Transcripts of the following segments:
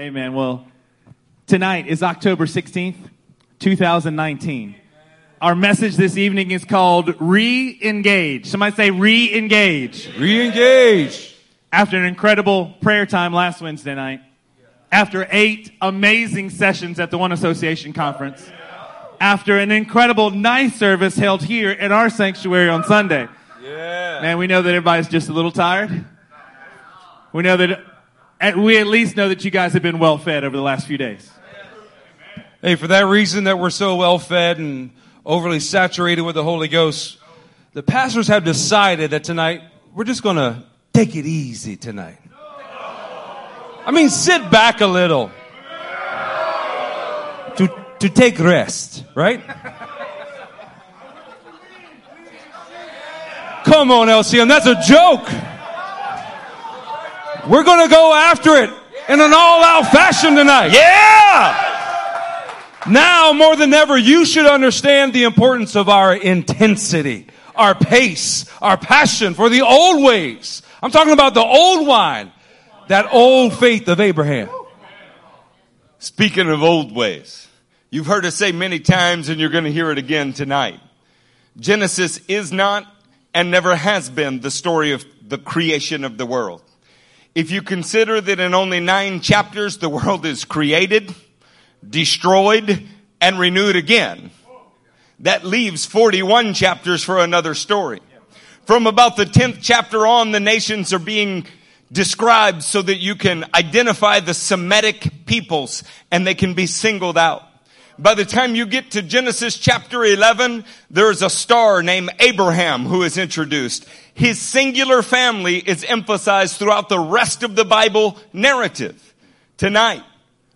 Amen. Well, tonight is October 16th, 2019. Our message this evening is called Re-engage. Somebody say re-engage. Re-engage. After an incredible prayer time last Wednesday night, after eight amazing sessions at the One Association Conference, after an incredible night service held here in our sanctuary on Sunday. Yeah. Man, we know that everybody's just a little tired. We know that, at- we at least know that you guys have been well fed over the last few days. Hey, for that reason that we're so well fed and overly saturated with the Holy Ghost, the pastors have decided that tonight we're just going to take it easy tonight. I mean, sit back a little to, to take rest, right? Come on, LCM, that's a joke. We're going to go after it in an all out fashion tonight. Yeah! Now more than ever, you should understand the importance of our intensity, our pace, our passion for the old ways. I'm talking about the old wine, that old faith of Abraham. Speaking of old ways, you've heard us say many times and you're going to hear it again tonight. Genesis is not and never has been the story of the creation of the world. If you consider that in only nine chapters the world is created, destroyed, and renewed again, that leaves 41 chapters for another story. From about the 10th chapter on, the nations are being described so that you can identify the Semitic peoples and they can be singled out. By the time you get to Genesis chapter 11, there's a star named Abraham who is introduced. His singular family is emphasized throughout the rest of the Bible narrative. Tonight,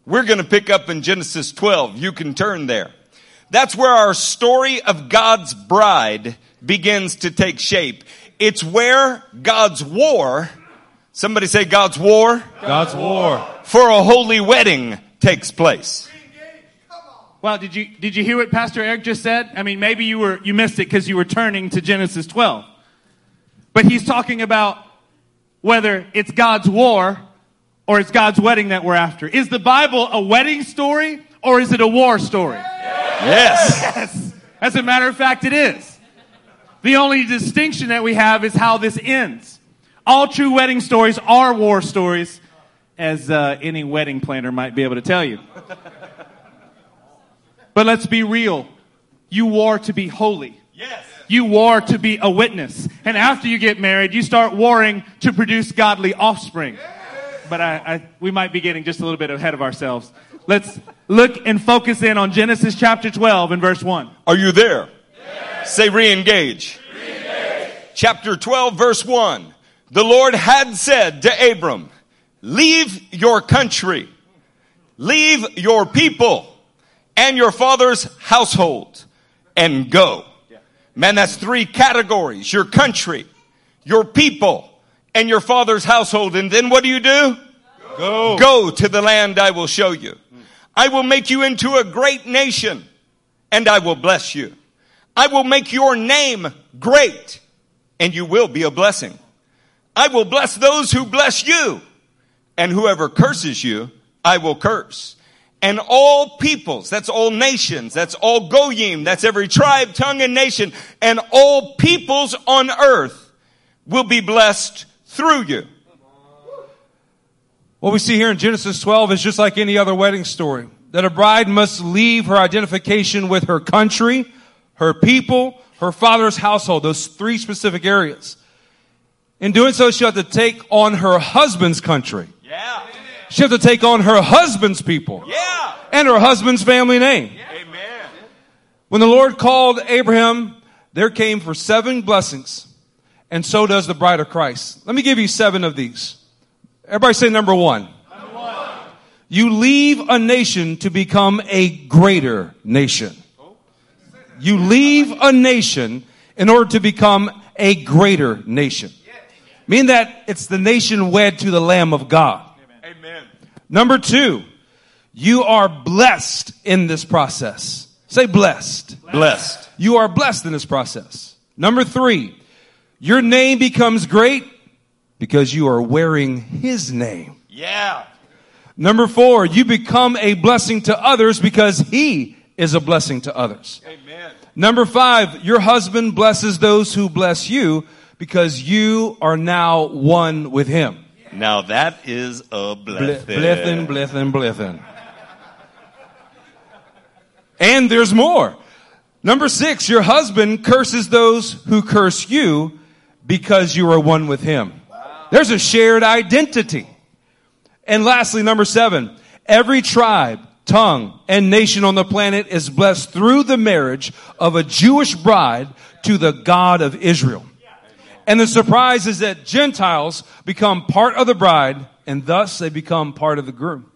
we're going to pick up in Genesis 12. You can turn there. That's where our story of God's bride begins to take shape. It's where God's war, somebody say God's war, God's war. for a holy wedding takes place. Well, did you did you hear what Pastor Eric just said? I mean, maybe you were you missed it because you were turning to Genesis 12. But he's talking about whether it's God's war or it's God's wedding that we're after. Is the Bible a wedding story or is it a war story? Yes. Yes. As a matter of fact, it is. The only distinction that we have is how this ends. All true wedding stories are war stories, as uh, any wedding planner might be able to tell you. But let's be real. You war to be holy. Yes. You war to be a witness. And after you get married, you start warring to produce godly offspring. But I, I, we might be getting just a little bit ahead of ourselves. Let's look and focus in on Genesis chapter 12 and verse 1. Are you there? Say re-engage. Chapter 12 verse 1. The Lord had said to Abram, leave your country, leave your people and your father's household and go. Man, that's three categories. Your country, your people, and your father's household. And then what do you do? Go. Go to the land I will show you. I will make you into a great nation and I will bless you. I will make your name great and you will be a blessing. I will bless those who bless you and whoever curses you, I will curse. And all peoples, that's all nations, that's all goyim, that's every tribe, tongue, and nation, and all peoples on earth will be blessed through you. What we see here in Genesis 12 is just like any other wedding story. That a bride must leave her identification with her country, her people, her father's household, those three specific areas. In doing so, she'll have to take on her husband's country. Yeah. She'll have to take on her husband's people. Yeah. And her husband's family name. Amen. When the Lord called Abraham, there came for seven blessings. And so does the bride of Christ. Let me give you seven of these. Everybody say number one. You leave a nation to become a greater nation. Oh. You leave a nation in order to become a greater nation. Mean that it's the nation wed to the Lamb of God. Number two, you are blessed in this process. Say blessed. Blessed. You are blessed in this process. Number three, your name becomes great because you are wearing his name. Yeah. Number four, you become a blessing to others because he is a blessing to others. Amen. Number five, your husband blesses those who bless you because you are now one with him. Now that is a blessing. Blessing, blessing, blessing. And there's more. Number six, your husband curses those who curse you because you are one with him. There's a shared identity. And lastly, number seven, every tribe, tongue, and nation on the planet is blessed through the marriage of a Jewish bride to the God of Israel. And the surprise is that Gentiles become part of the bride and thus they become part of the groom.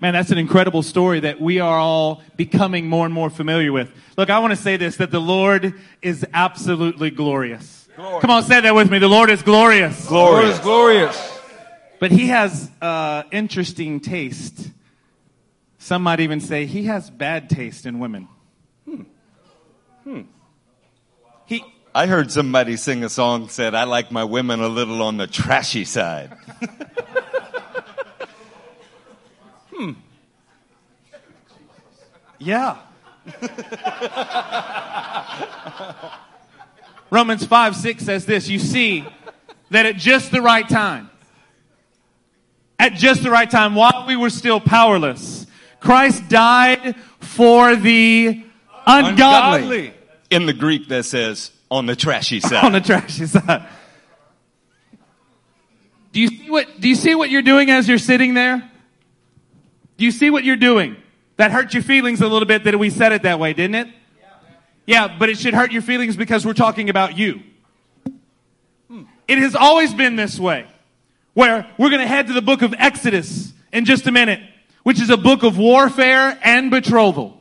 Man, that's an incredible story that we are all becoming more and more familiar with. Look, I want to say this, that the Lord is absolutely glorious. Come on, say that with me. The Lord is glorious. Lord is glorious. But he has uh, interesting taste. Some might even say he has bad taste in women. He, I heard somebody sing a song said, I like my women a little on the trashy side. Hmm. Yeah. Romans 5 6 says this You see that at just the right time, at just the right time, while we were still powerless, Christ died for the ungodly. In the Greek that says, on the trashy side. on the trashy side. Do you see what do you see what you're doing as you're sitting there? Do you see what you're doing? That hurt your feelings a little bit that we said it that way, didn't it? Yeah, but it should hurt your feelings because we're talking about you. It has always been this way. Where we're going to head to the book of Exodus in just a minute, which is a book of warfare and betrothal.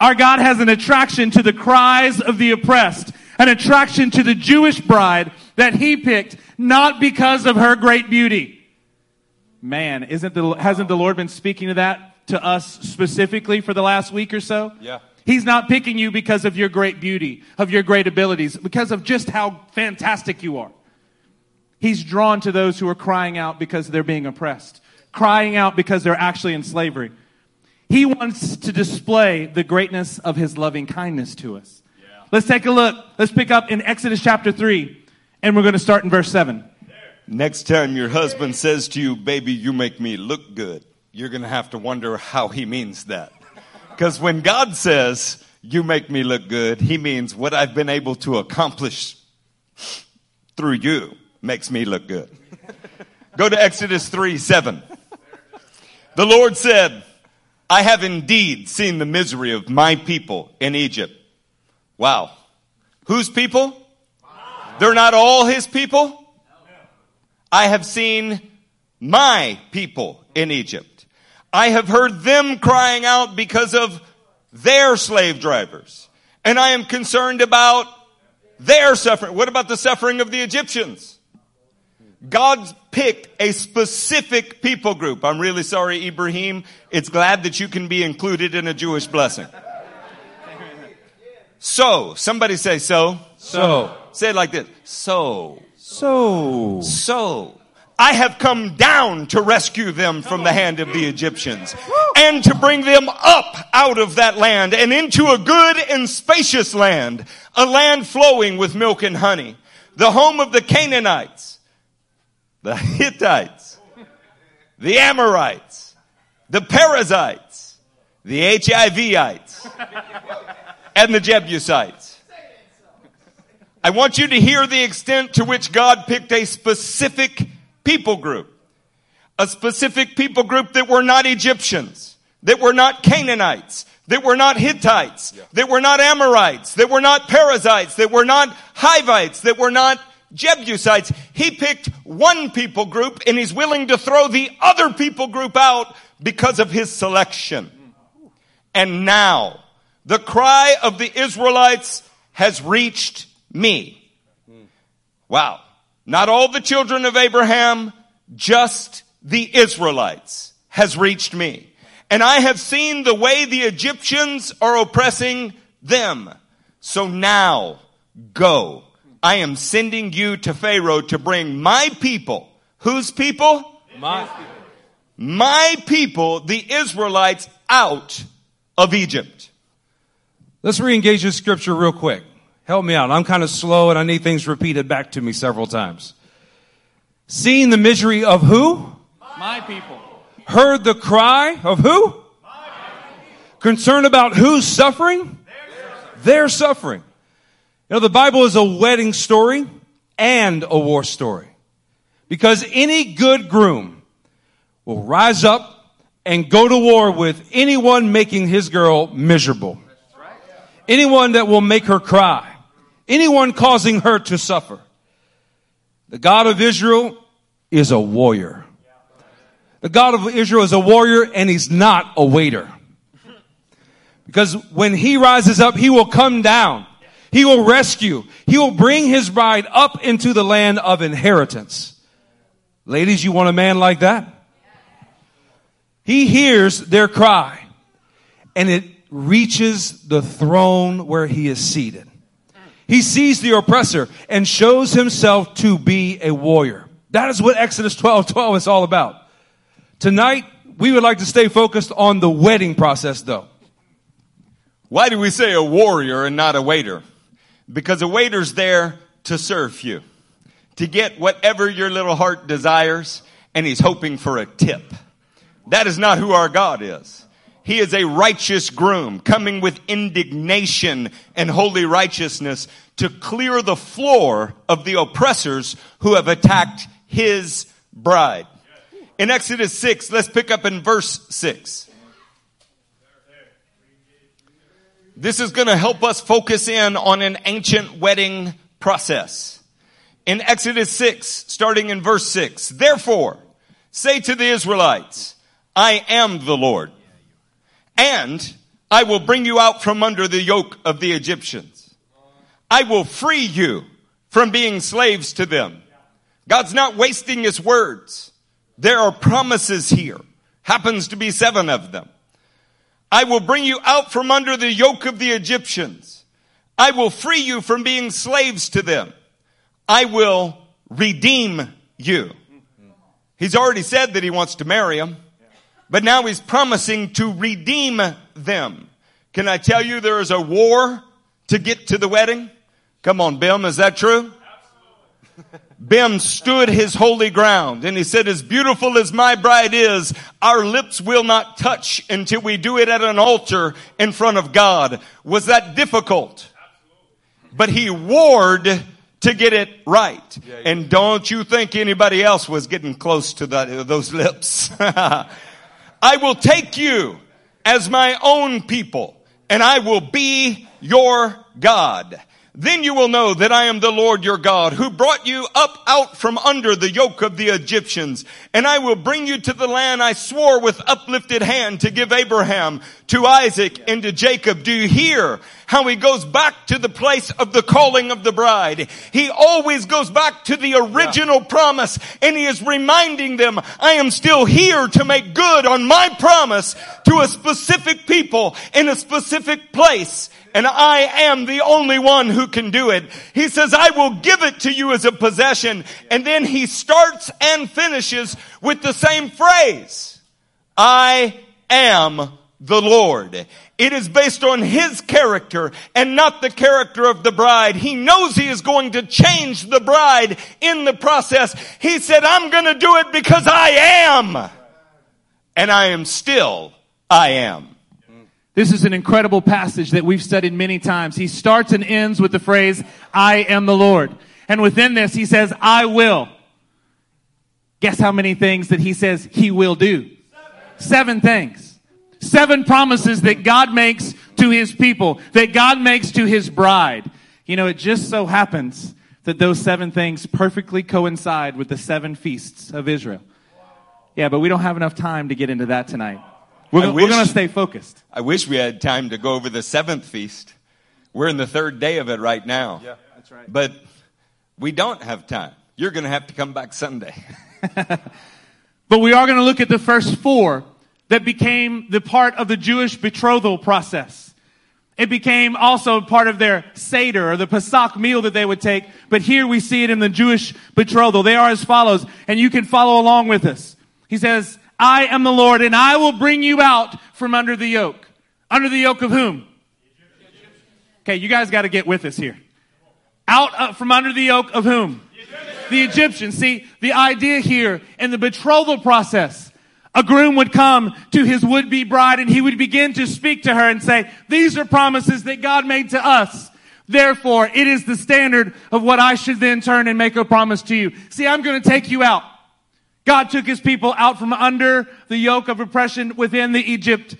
Our God has an attraction to the cries of the oppressed, an attraction to the Jewish bride that he picked not because of her great beauty. Man, isn't the, hasn't the Lord been speaking to that to us specifically for the last week or so? Yeah. He's not picking you because of your great beauty, of your great abilities, because of just how fantastic you are. He's drawn to those who are crying out because they're being oppressed, crying out because they're actually in slavery. He wants to display the greatness of his loving kindness to us. Let's take a look. Let's pick up in Exodus chapter 3, and we're going to start in verse 7. Next time your husband says to you, baby, you make me look good, you're going to have to wonder how he means that. Because when God says, you make me look good, he means what I've been able to accomplish through you makes me look good. Go to Exodus 3 7. The Lord said, I have indeed seen the misery of my people in Egypt. Wow. Whose people? They're not all his people? I have seen my people in Egypt. I have heard them crying out because of their slave drivers. And I am concerned about their suffering. What about the suffering of the Egyptians? God picked a specific people group. I'm really sorry, Ibrahim. It's glad that you can be included in a Jewish blessing. So, somebody say so. So, Say it like this. So, so, so, I have come down to rescue them from the hand of the Egyptians and to bring them up out of that land and into a good and spacious land, a land flowing with milk and honey, the home of the Canaanites, the Hittites, the Amorites, the Perizzites, the Hivites, and the Jebusites. I want you to hear the extent to which God picked a specific people group. A specific people group that were not Egyptians, that were not Canaanites, that were not Hittites, that were not Amorites, that were not Perizzites, that were not Hivites, that were not Jebusites. He picked one people group and he's willing to throw the other people group out because of his selection. And now the cry of the Israelites has reached me. Wow. Not all the children of Abraham, just the Israelites has reached me. And I have seen the way the Egyptians are oppressing them. So now go. I am sending you to Pharaoh to bring my people. Whose people? my, people. my people, the Israelites, out of Egypt. Let's re-engage this scripture real quick. Help me out. I'm kind of slow and I need things repeated back to me several times. Seeing the misery of who? My people. Heard the cry of who? Concerned about who's suffering? Their suffering. You know, the Bible is a wedding story and a war story. Because any good groom will rise up and go to war with anyone making his girl miserable. Anyone that will make her cry. Anyone causing her to suffer. The God of Israel is a warrior. The God of Israel is a warrior and he's not a waiter. Because when he rises up, he will come down. He will rescue. He will bring his bride up into the land of inheritance. Ladies, you want a man like that? He hears their cry and it reaches the throne where he is seated. He sees the oppressor and shows himself to be a warrior. That is what Exodus 12, 12 is all about. Tonight, we would like to stay focused on the wedding process though. Why do we say a warrior and not a waiter? Because a waiter's there to serve you, to get whatever your little heart desires, and he's hoping for a tip. That is not who our God is. He is a righteous groom coming with indignation and holy righteousness to clear the floor of the oppressors who have attacked his bride. In Exodus 6, let's pick up in verse 6. This is going to help us focus in on an ancient wedding process. In Exodus 6, starting in verse 6, therefore, say to the Israelites, I am the Lord, and I will bring you out from under the yoke of the Egyptians. I will free you from being slaves to them. God's not wasting his words. There are promises here. Happens to be seven of them. I will bring you out from under the yoke of the Egyptians. I will free you from being slaves to them. I will redeem you. He's already said that he wants to marry them, but now he's promising to redeem them. Can I tell you there is a war to get to the wedding? Come on, Bim, is that true? Bim stood his holy ground and he said, as beautiful as my bride is, our lips will not touch until we do it at an altar in front of God. Was that difficult? But he warred to get it right. And don't you think anybody else was getting close to that, those lips? I will take you as my own people and I will be your God. Then you will know that I am the Lord your God who brought you up out from under the yoke of the Egyptians. And I will bring you to the land I swore with uplifted hand to give Abraham, to Isaac, and to Jacob. Do you hear how he goes back to the place of the calling of the bride? He always goes back to the original yeah. promise and he is reminding them, I am still here to make good on my promise to a specific people in a specific place and I am the only one who can do it. He says, I will give it to you as a possession. And then he starts and finishes with the same phrase. I am the Lord. It is based on his character and not the character of the bride. He knows he is going to change the bride in the process. He said, I'm going to do it because I am. And I am still, I am. This is an incredible passage that we've studied many times. He starts and ends with the phrase, I am the Lord. And within this, he says, I will. Guess how many things that he says he will do? Seven, Seven things. Seven promises that God makes to his people, that God makes to his bride. You know, it just so happens that those seven things perfectly coincide with the seven feasts of Israel. Yeah, but we don't have enough time to get into that tonight. We're, we're going to stay focused. I wish we had time to go over the seventh feast. We're in the third day of it right now. Yeah, that's right. But we don't have time. You're going to have to come back Sunday. but we are going to look at the first four that became the part of the Jewish betrothal process. It became also part of their Seder or the Pesach meal that they would take. But here we see it in the Jewish betrothal. They are as follows, and you can follow along with us. He says, I am the Lord and I will bring you out from under the yoke. Under the yoke of whom? Okay, you guys got to get with us here. Out uh, from under the yoke of whom? The Egyptians. See, the idea here in the betrothal process, a groom would come to his would-be bride and he would begin to speak to her and say, these are promises that God made to us. Therefore, it is the standard of what I should then turn and make a promise to you. See, I'm going to take you out. God took his people out from under the yoke of oppression within the Egypt.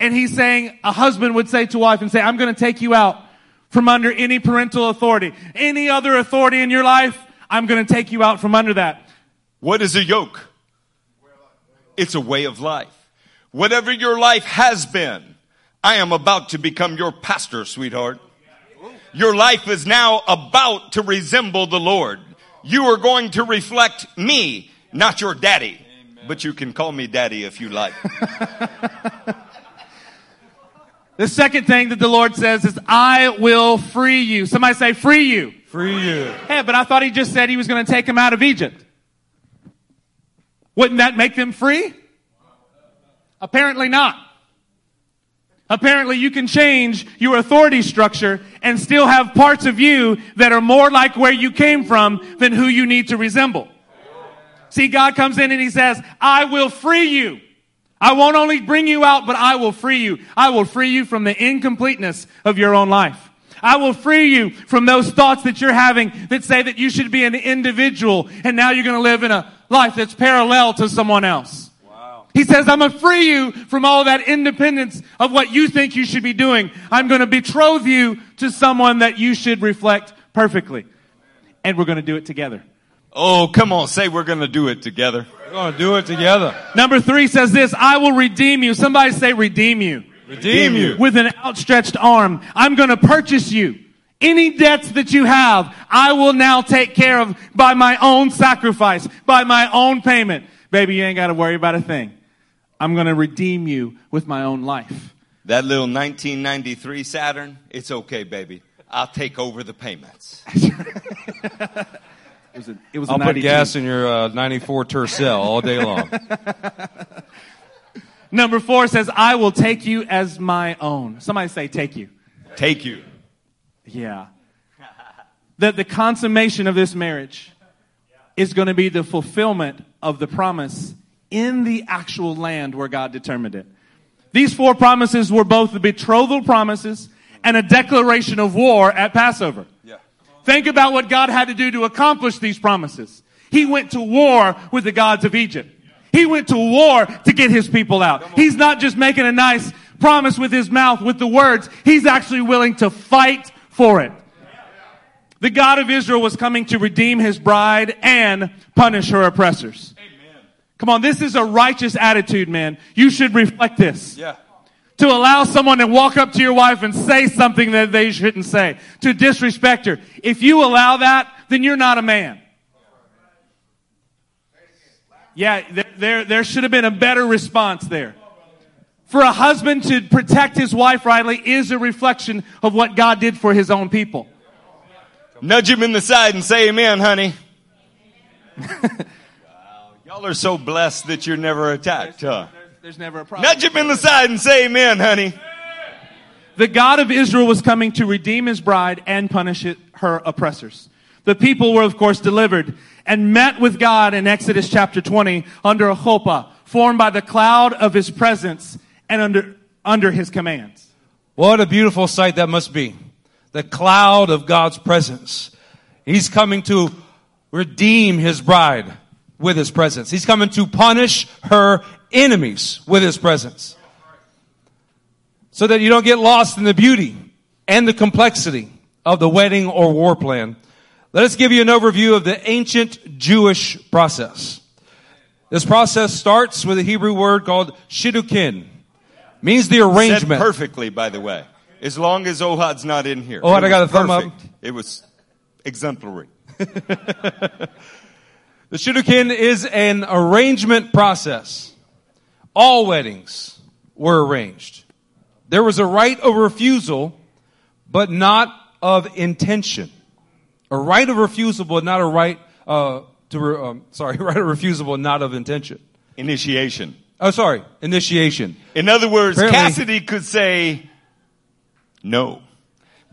And he's saying, a husband would say to wife and say, I'm going to take you out from under any parental authority. Any other authority in your life, I'm going to take you out from under that. What is a yoke? It's a way of life. Whatever your life has been, I am about to become your pastor, sweetheart. Your life is now about to resemble the Lord. You are going to reflect me, not your daddy. But you can call me daddy if you like. The second thing that the Lord says is, I will free you. Somebody say, free you. Free you. Hey, but I thought he just said he was going to take them out of Egypt. Wouldn't that make them free? Apparently not. Apparently you can change your authority structure and still have parts of you that are more like where you came from than who you need to resemble. See, God comes in and he says, I will free you. I won't only bring you out, but I will free you. I will free you from the incompleteness of your own life. I will free you from those thoughts that you're having that say that you should be an individual and now you're going to live in a life that's parallel to someone else. Wow. He says, I'm going to free you from all that independence of what you think you should be doing. I'm going to betroth you to someone that you should reflect perfectly. And we're going to do it together. Oh, come on, say we're gonna do it together. We're going to do it together. Number three says this, I will redeem you. Somebody say redeem you. Redeem you. with an outstretched arm. I'm going to purchase you. Any debts that you have, I will now take care of by my own sacrifice, by my own payment. Baby, you ain't got to worry about a thing. I'm going to redeem you with my own life. That little 1993 Saturn, it's okay, baby. I'll take over the payments. It was a, it was a I'll put 92. gas in your uh, 94 Tercel all day long. Number four says, I will take you as my own. Somebody say take you. Take you. Yeah. That the consummation of this marriage is going to be the fulfillment of the promise in the actual land where God determined it. These four promises were both the betrothal promises and a declaration of war at Passover. Think about what God had to do to accomplish these promises. He went to war with the gods of Egypt. He went to war to get his people out. He's not just making a nice promise with his mouth, with the words. He's actually willing to fight for it. The God of Israel was coming to redeem his bride and punish her oppressors. Come on, this is a righteous attitude, man. You should reflect this Yeah. To allow someone to walk up to your wife and say something that they shouldn't say, to disrespect her. If you allow that, then you're not a man. Yeah, there, there, there should have been a better response there. For a husband to protect his wife rightly is a reflection of what God did for his own people. Nudge him in the side and say amen, honey. Wow, Y'all are so blessed that you're never attacked, huh? There's never a problem. Nudge him in the side and say amen, honey. The God of Israel was coming to redeem his bride and punish it, her oppressors. The people were, of course, delivered and met with God in Exodus chapter 20 under a chuppah formed by the cloud of his presence and under, under his commands. What a beautiful sight that must be. The cloud of God's presence. He's coming to redeem his bride with his presence. He's coming to punish her enemies with his presence. So that you don't get lost in the beauty and the complexity of the wedding or war plan. Let us give you an overview of the ancient Jewish process. This process starts with a Hebrew word called shiddukin. Means the Said arrangement. perfectly, by the way. As long as Ohad's not in here. Ohad, I got a thumb up. perfect. It was exemplary. The shiddukin is an arrangement process. All weddings were arranged. There was a right of refusal, but not of intention. A right of refusal, but not a right uh, to re- um, sorry, right of refusal, but not of intention. Initiation. Oh, sorry, initiation. In other words, Apparently- Cassidy could say no.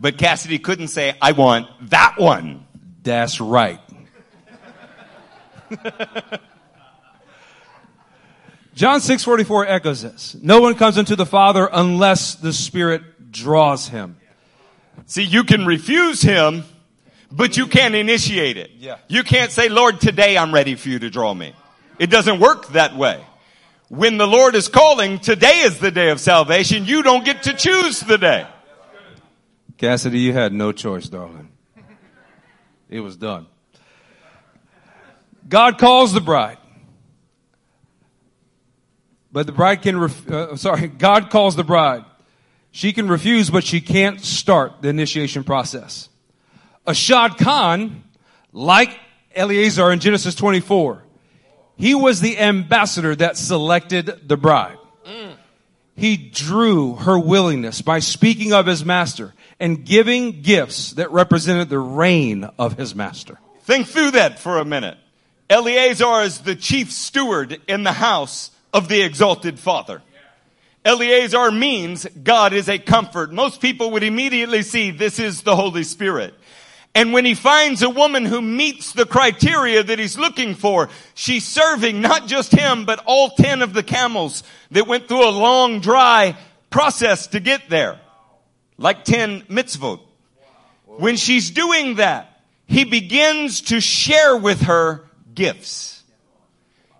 But Cassidy couldn't say, I want that one. That's right. John 6:44 echoes this. No one comes into the Father unless the Spirit draws him. See, you can refuse him, but you can't initiate it. Yeah. You can't say, Lord, today I'm ready for you to draw me. It doesn't work that way. When the Lord is calling, today is the day of salvation. You don't get to choose the day. Cassidy, you had no choice, darling. It was done. God calls the bride. But the bride can, ref- uh, sorry, God calls the bride. She can refuse, but she can't start the initiation process. A shadchan, like Eleazar in Genesis 24, he was the ambassador that selected the bride. He drew her willingness by speaking of his master and giving gifts that represented the reign of his master. Think through that for a minute. Eleazar is the chief steward in the house of the exalted father. Eleazar means God is a comfort. Most people would immediately see this is the Holy Spirit. And when he finds a woman who meets the criteria that he's looking for, she's serving not just him, but all 10 of the camels that went through a long, dry process to get there. Like 10 mitzvot. When she's doing that, he begins to share with her gifts.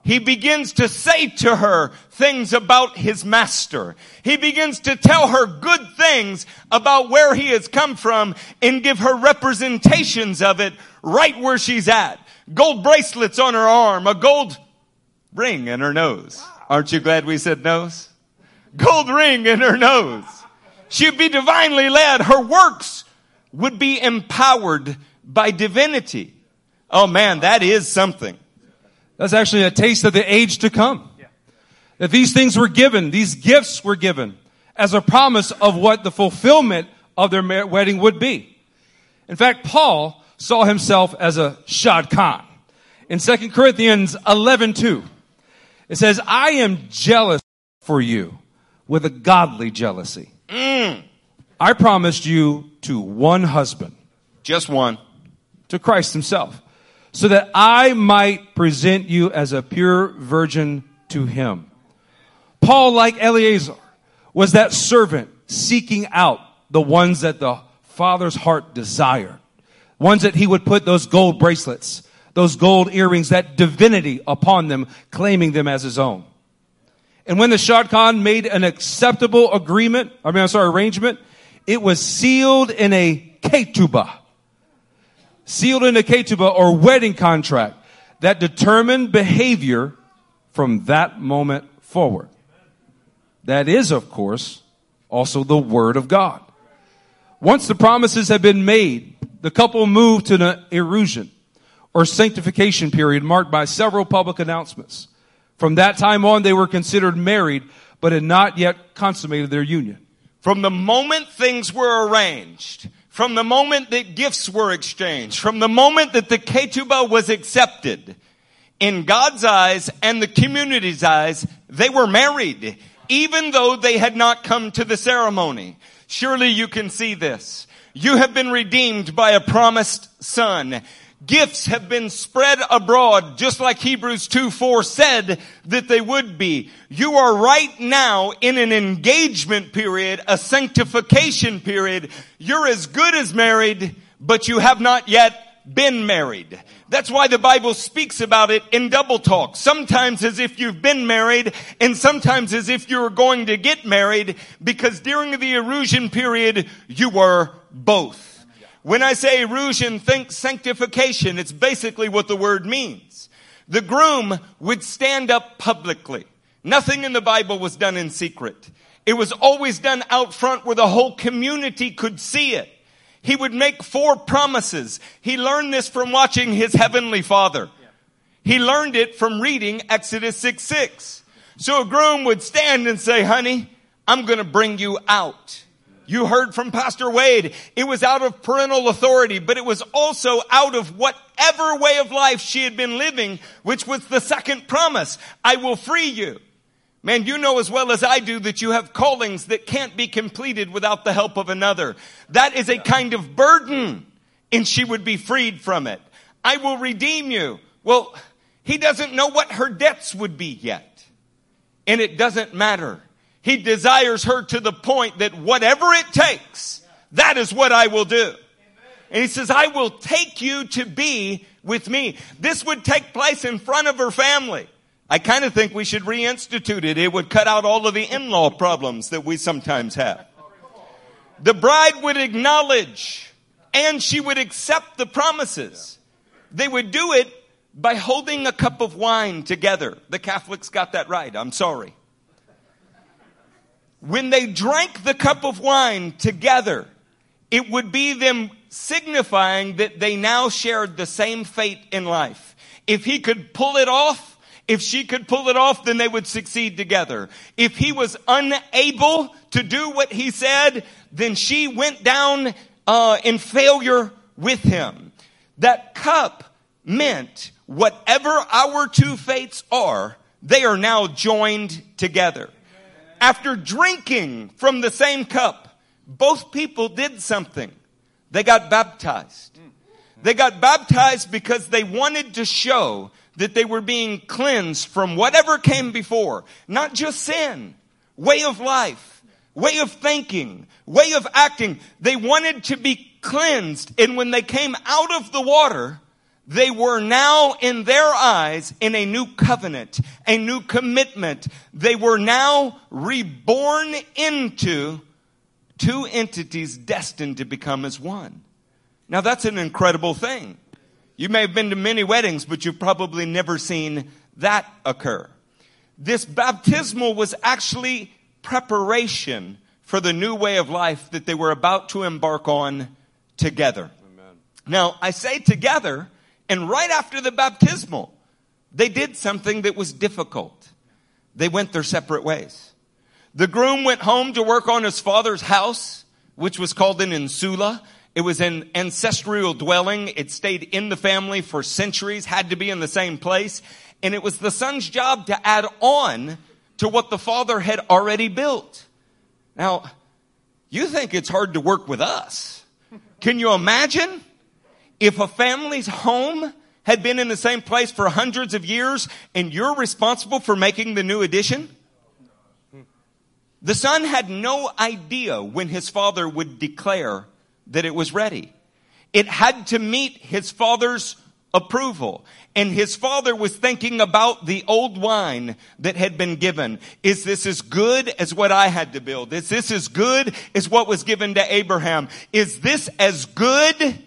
He begins to say to her things about his master. He begins to tell her good things about where he has come from and give her representations of it right where she's at. Gold bracelets on her arm, a gold ring in her nose. Aren't you glad we said nose? Gold ring in her nose. She'd be divinely led. Her works would be empowered by divinity. Oh man, that is something. That's actually a taste of the age to come. That these things were given, these gifts were given as a promise of what the fulfillment of their wedding would be. In fact, Paul saw himself as a shadchan. In 2 Corinthians 11, 2, it says, I am jealous for you with a godly jealousy. Mm. I promised you to one husband, Just one. to Christ himself, so that I might present you as a pure virgin to him. Paul, like Eleazar, was that servant seeking out the ones that the father's heart desired. Ones that he would put those gold bracelets, those gold earrings, that divinity upon them, claiming them as his own. And when the shadchan made an acceptable agreement, I mean, I'm sorry, arrangement, it was sealed in a ketubah sealed in a ketubah or wedding contract that determined behavior from that moment forward. That is, of course, also the word of God. Once the promises had been made, the couple moved to an erusin or sanctification period marked by several public announcements. From that time on, they were considered married, but had not yet consummated their union. From the moment things were arranged, from the moment that gifts were exchanged, from the moment that the ketubah was accepted, in God's eyes and the community's eyes, they were married, even though they had not come to the ceremony. Surely you can see this. You have been redeemed by a promised son. Gifts have been spread abroad, just like Hebrews 2 4 said that they would be. You are right now in an engagement period, a sanctification period. You're as good as married, but you have not yet been married. That's why the Bible speaks about it in double talk. Sometimes as if you've been married and sometimes as if you're going to get married because during the erusin period, you were both. When I say erusin, think sanctification. It's basically what the word means. The groom would stand up publicly. Nothing in the Bible was done in secret. It was always done out front where the whole community could see it. He would make four promises. He learned this from watching his heavenly father. He learned it from reading Exodus 6 6. So a groom would stand and say, honey, I'm going to bring you out. You heard from Pastor Wade. It was out of parental authority, but it was also out of whatever way of life she had been living, which was the second promise. I will free you. Man, you know as well as I do that you have callings that can't be completed without the help of another. That is a kind of burden, and she would be freed from it. I will redeem you. Well, he doesn't know what her debts would be yet. And it doesn't matter. He desires her to the point that whatever it takes, that is what I will do. And he says, I will take you to be with me. This would take place in front of her family. I kind of think we should reinstitute it. It would cut out all of the in-law problems that we sometimes have. The bride would acknowledge and she would accept the promises. They would do it by holding a cup of wine together. The Catholics got that right. I'm sorry. When they drank the cup of wine together, it would be them signifying that they now shared the same fate in life. If he could pull it off, if she could pull it off, then they would succeed together. If he was unable to do what he said, then she went down uh, in failure with him. That cup meant whatever our two fates are, they are now joined together. After drinking from the same cup, both people did something. They got baptized. They got baptized because they wanted to show that they were being cleansed from whatever came before. Not just sin, way of life, way of thinking, way of acting. They wanted to be cleansed. And when they came out of the water, they were now in their eyes in a new covenant, a new commitment. They were now reborn into two entities destined to become as one. Now that's an incredible thing. You may have been to many weddings, but you've probably never seen that occur. This baptismal was actually preparation for the new way of life that they were about to embark on together. Amen. Now, I say together and right after the baptismal, they did something that was difficult. They went their separate ways. The groom went home to work on his father's house, which was called an insula. It was an ancestral dwelling. It stayed in the family for centuries, had to be in the same place. And it was the son's job to add on to what the father had already built. Now, you think it's hard to work with us. Can you imagine? If a family's home had been in the same place for hundreds of years and you're responsible for making the new addition, the son had no idea when his father would declare that it was ready. It had to meet his father's approval. And his father was thinking about the old wine that had been given. Is this as good as what I had to build? Is this as good as what was given to Abraham? Is this as good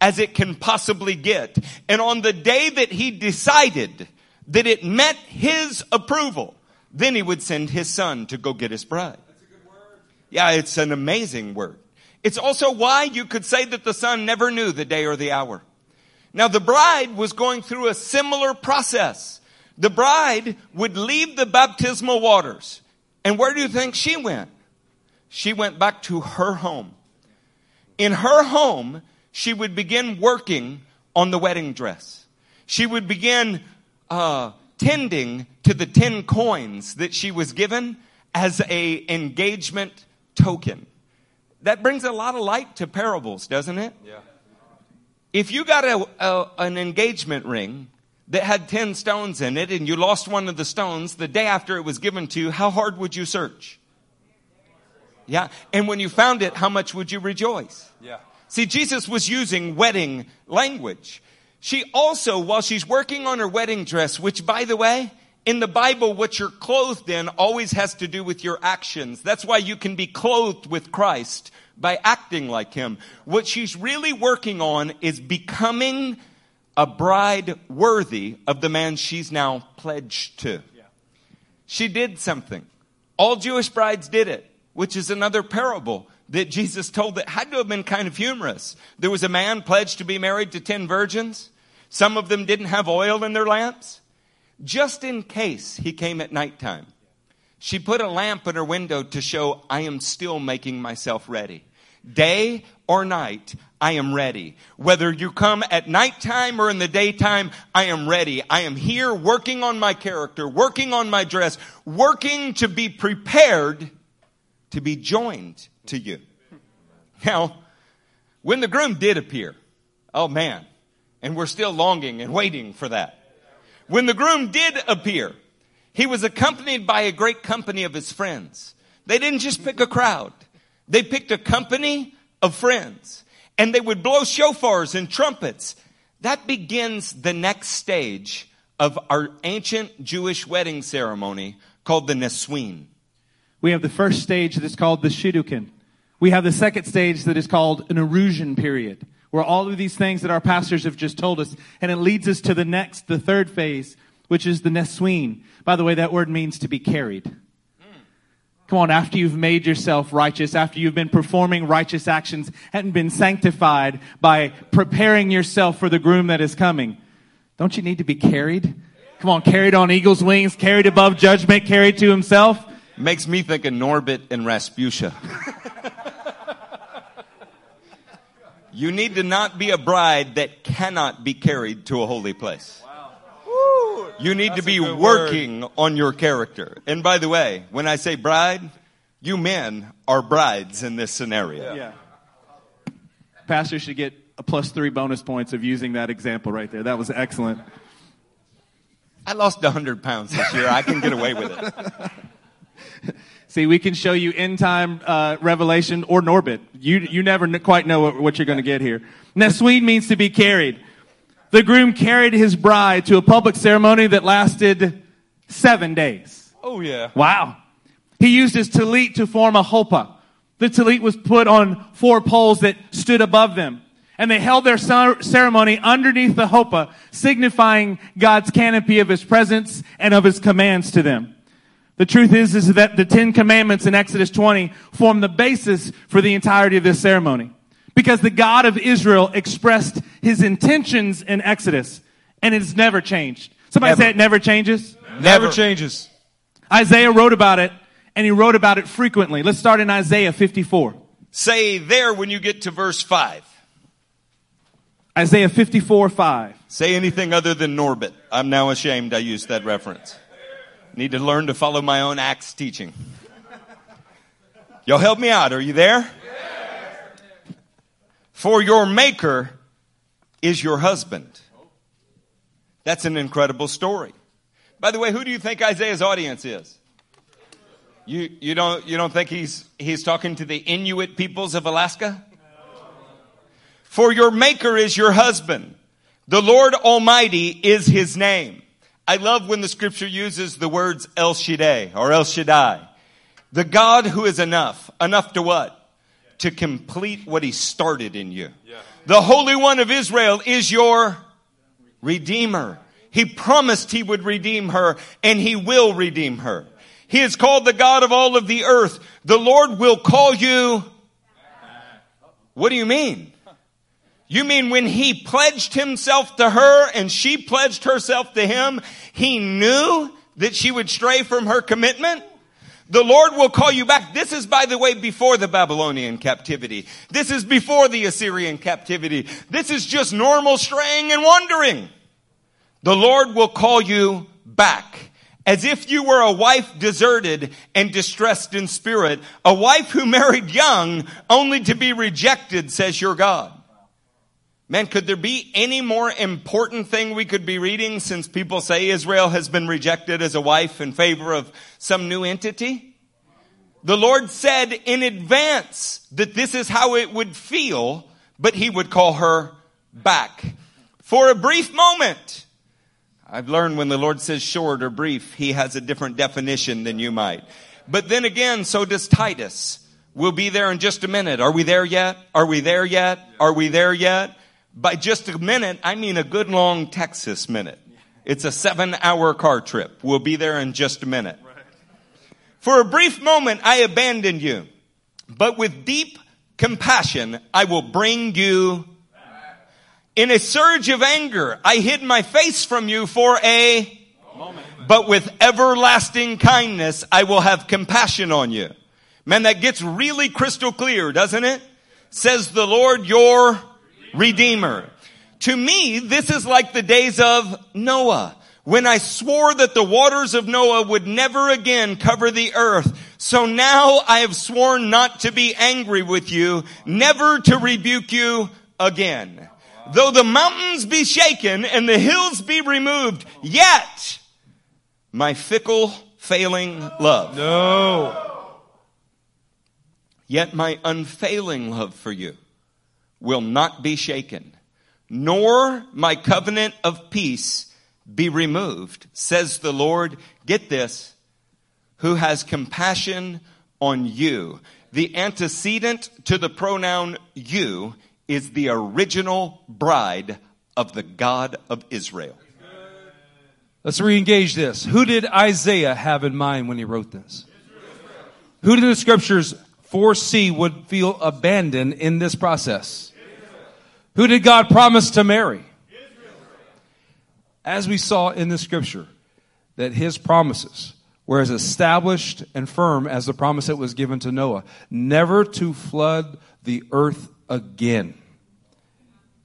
as it can possibly get. And on the day that he decided that it met his approval, then he would send his son to go get his bride. Yeah, it's an amazing word. It's also why you could say that the son never knew the day or the hour. Now the bride was going through a similar process. The bride would leave the baptismal waters. And where do you think she went? She went back to her home. In her home, she would begin working on the wedding dress. She would begin uh, tending to the 10 coins that she was given as a engagement token. That brings a lot of light to parables, doesn't it? Yeah. If you got a, a, an engagement ring that had 10 stones in it and you lost one of the stones the day after it was given to you, how hard would you search? Yeah. And when you found it, how much would you rejoice? Yeah. See, Jesus was using wedding language. She also, while she's working on her wedding dress, which by the way, in the Bible, what you're clothed in always has to do with your actions. That's why you can be clothed with Christ by acting like Him. What she's really working on is becoming a bride worthy of the man she's now pledged to. She did something. All Jewish brides did it, which is another parable that Jesus told that had to have been kind of humorous. There was a man pledged to be married to 10 virgins. Some of them didn't have oil in their lamps. Just in case he came at nighttime. She put a lamp in her window to show I am still making myself ready. Day or night, I am ready. Whether you come at nighttime or in the daytime, I am ready. I am here working on my character, working on my dress, working to be prepared to be joined to you. Now, when the groom did appear, oh man, and we're still longing and waiting for that. When the groom did appear, he was accompanied by a great company of his friends. They didn't just pick a crowd. They picked a company of friends and they would blow shofars and trumpets. That begins the next stage of our ancient Jewish wedding ceremony called the Nesuin. We have the first stage that is called the Shidduchin. We have the second stage that is called an erusin period, where all of these things that our pastors have just told us, and it leads us to the next, the third phase, which is the Nesuin. By the way, that word means to be carried. Come on, after you've made yourself righteous, after you've been performing righteous actions and been sanctified by preparing yourself for the groom that is coming, don't you need to be carried? Come on, carried on eagle's wings, carried above judgment, carried to himself. Makes me think of Norbit and Rasputia. you need to not be a bride that cannot be carried to a holy place. You need That's to be a good working on your character. And by the way, when I say bride, you men are brides in this scenario. Yeah. Pastor should get a plus three bonus points of using that example right there. That was excellent. I lost 100 pounds this year. I can get away with it. See, we can show you end time uh, revelation or Norbit. You you never n- quite know what, what you're going to get here. Nesuin means to be carried. The groom carried his bride to a public ceremony that lasted seven days. Oh yeah. Wow. He used his talit to form a chuppah. The talit was put on four poles that stood above them. And they held their ceremony underneath the chuppah, signifying God's canopy of his presence and of his commands to them. The truth is, is that the Ten Commandments in Exodus 20 form the basis for the entirety of this ceremony. Because the God of Israel expressed his intentions in Exodus, and it's never changed. Somebody Never. say it never changes. Never changes. Isaiah wrote about it, and he wrote about it frequently. Let's start in Isaiah 54. Say there when you get to verse 5. Isaiah 54, 5. Say anything other than Norbit. I'm now ashamed I used that reference. Need to learn to follow my own Acts teaching. Y'all help me out. Are you there? For your maker is your husband. That's an incredible story. By the way, who do you think Isaiah's audience is? You, you don't, you don't think he's, he's talking to the Inuit peoples of Alaska? For your maker is your husband. The Lord Almighty is his name. I love when the scripture uses the words El Shaddai or El Shaddai. The God who is enough. Enough to what? To complete what he started in you. The Holy One of Israel is your Redeemer. He promised he would redeem her and he will redeem her. He is called the God of all of the earth. The Lord will call you. What do you mean? You mean when he pledged himself to her and she pledged herself to him, he knew that she would stray from her commitment? The Lord will call you back. This is, by the way, before the Babylonian captivity. This is before the Assyrian captivity. This is just normal straying and wandering. The Lord will call you back. As if you were a wife deserted and distressed in spirit, a wife who married young only to be rejected, says your God. Man, could there be any more important thing we could be reading since people say Israel has been rejected as a wife in favor of some new entity? The Lord said in advance that this is how it would feel, but he would call her back for a brief moment. I've learned when the Lord says short or brief, he has a different definition than you might. But then again, so does Titus. We'll be there in just a minute. Are we there yet? Are we there yet? Are we there yet? By just a minute, I mean a good long Texas minute. It's a seven hour car trip. We'll be there in just a minute. For a brief moment, I abandoned you, but with deep compassion, I will bring you. In a surge of anger, I hid my face from you for a moment, but with everlasting kindness I will have compassion on you. Man, that gets really crystal clear, doesn't it? Says the Lord your Redeemer. To me, this is like the days of Noah, when I swore that the waters of Noah would never again cover the earth. So now I have sworn not to be angry with you, never to rebuke you again. Though the mountains be shaken and the hills be removed, yet my fickle, failing love. No. Yet my unfailing love for you will not be shaken, nor my covenant of peace be removed, says the Lord. Get this, who has compassion on you. The antecedent to the pronoun you is the original bride of the God of Israel. Let's re-engage this. Who did Isaiah have in mind when he wrote this? Who did the scriptures foresee would feel abandoned in this process? Who did God promise to marry? As we saw in the scripture, that his promises were as established and firm as the promise that was given to Noah, never to flood the earth again.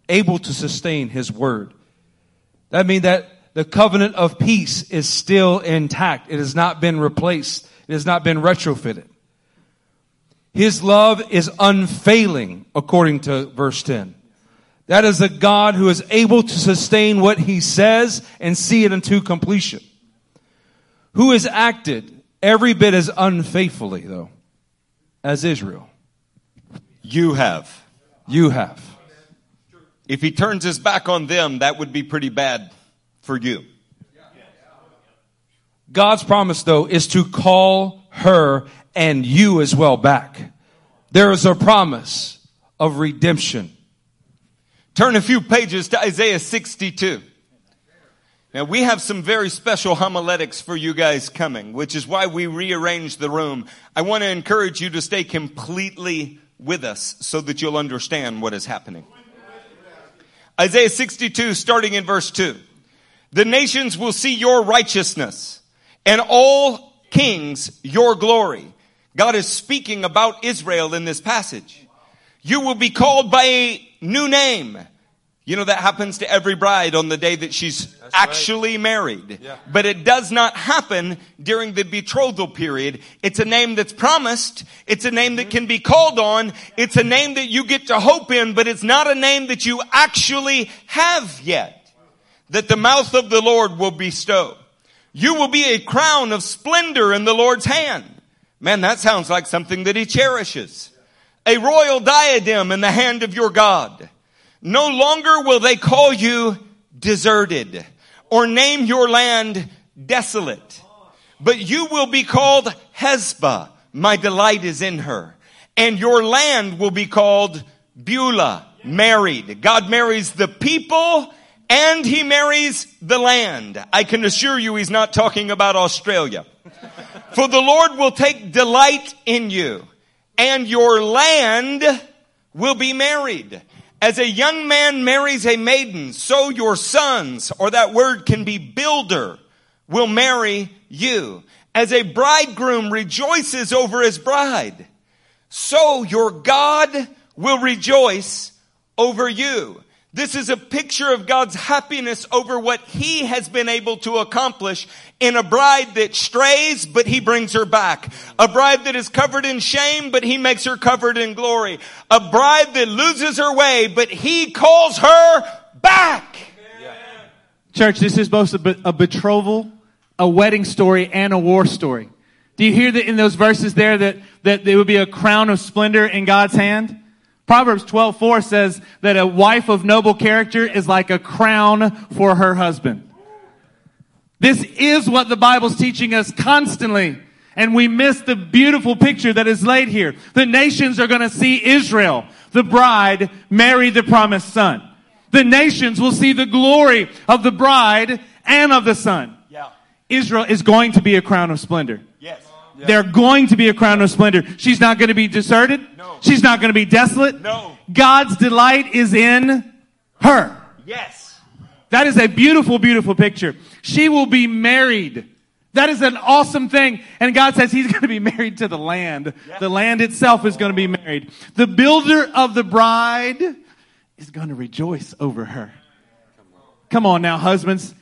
Able to sustain his word. That means that the covenant of peace is still intact. It has not been replaced. It has not been retrofitted. His love is unfailing, according to verse 10. That is a God who is able to sustain what he says and see it into completion. Who has acted every bit as unfaithfully, though, as Israel? You have. You have. If he turns his back on them, that would be pretty bad for you. God's promise, though, is to call her and you as well back. There is a promise of redemption. Turn a few pages to Isaiah 62. Now we have some very special homiletics for you guys coming, which is why we rearranged the room. I want to encourage you to stay completely with us so that you'll understand what is happening. Isaiah 62 starting in verse 2. The nations will see your righteousness and all kings your glory. God is speaking about Israel in this passage. You will be called by a new name. You know, that happens to every bride on the day that she's That's actually married. Yeah. But it does not happen during the betrothal period. It's a name that's promised. It's a name that mm-hmm. can be called on. It's a name that you get to hope in, but it's not a name that you actually have yet. That the mouth of the Lord will bestow. You will be a crown of splendor in the Lord's hand. Man, that sounds like something that he cherishes. A royal diadem in the hand of your God. No longer will they call you deserted or name your land desolate, but you will be called Hephzibah. My delight is in her. And your land will be called Beulah, married. God marries the people and he marries the land. I can assure you he's not talking about Australia. For the Lord will take delight in you and your land will be married. As a young man marries a maiden, so your sons, or that word can be builder, will marry you. As a bridegroom rejoices over his bride, so your God will rejoice over you. This is a picture of God's happiness over what He has been able to accomplish in a bride that strays, but He brings her back. A bride that is covered in shame, but He makes her covered in glory. A bride that loses her way, but He calls her back. Church, this is both a, a betrothal, a wedding story, and a war story. Do you hear that in those verses there that, that there would be a crown of splendor in God's hand? Proverbs 12:4 says that a wife of noble character is like a crown for her husband. This is what the Bible's teaching us constantly. And we miss the beautiful picture that is laid here. The nations are going to see Israel, the bride, marry the promised son. The nations will see the glory of the bride and of the son. Yeah. Israel is going to be a crown of splendor. They're going to be a crown of splendor. She's not going to be deserted. No. She's not going to be desolate. No. God's delight is in her. Yes. That is a beautiful, beautiful picture. She will be married. That is an awesome thing. And God says he's going to be married to the land. The land itself is going to be married. The builder of the bride is going to rejoice over her. Come on now, husbands.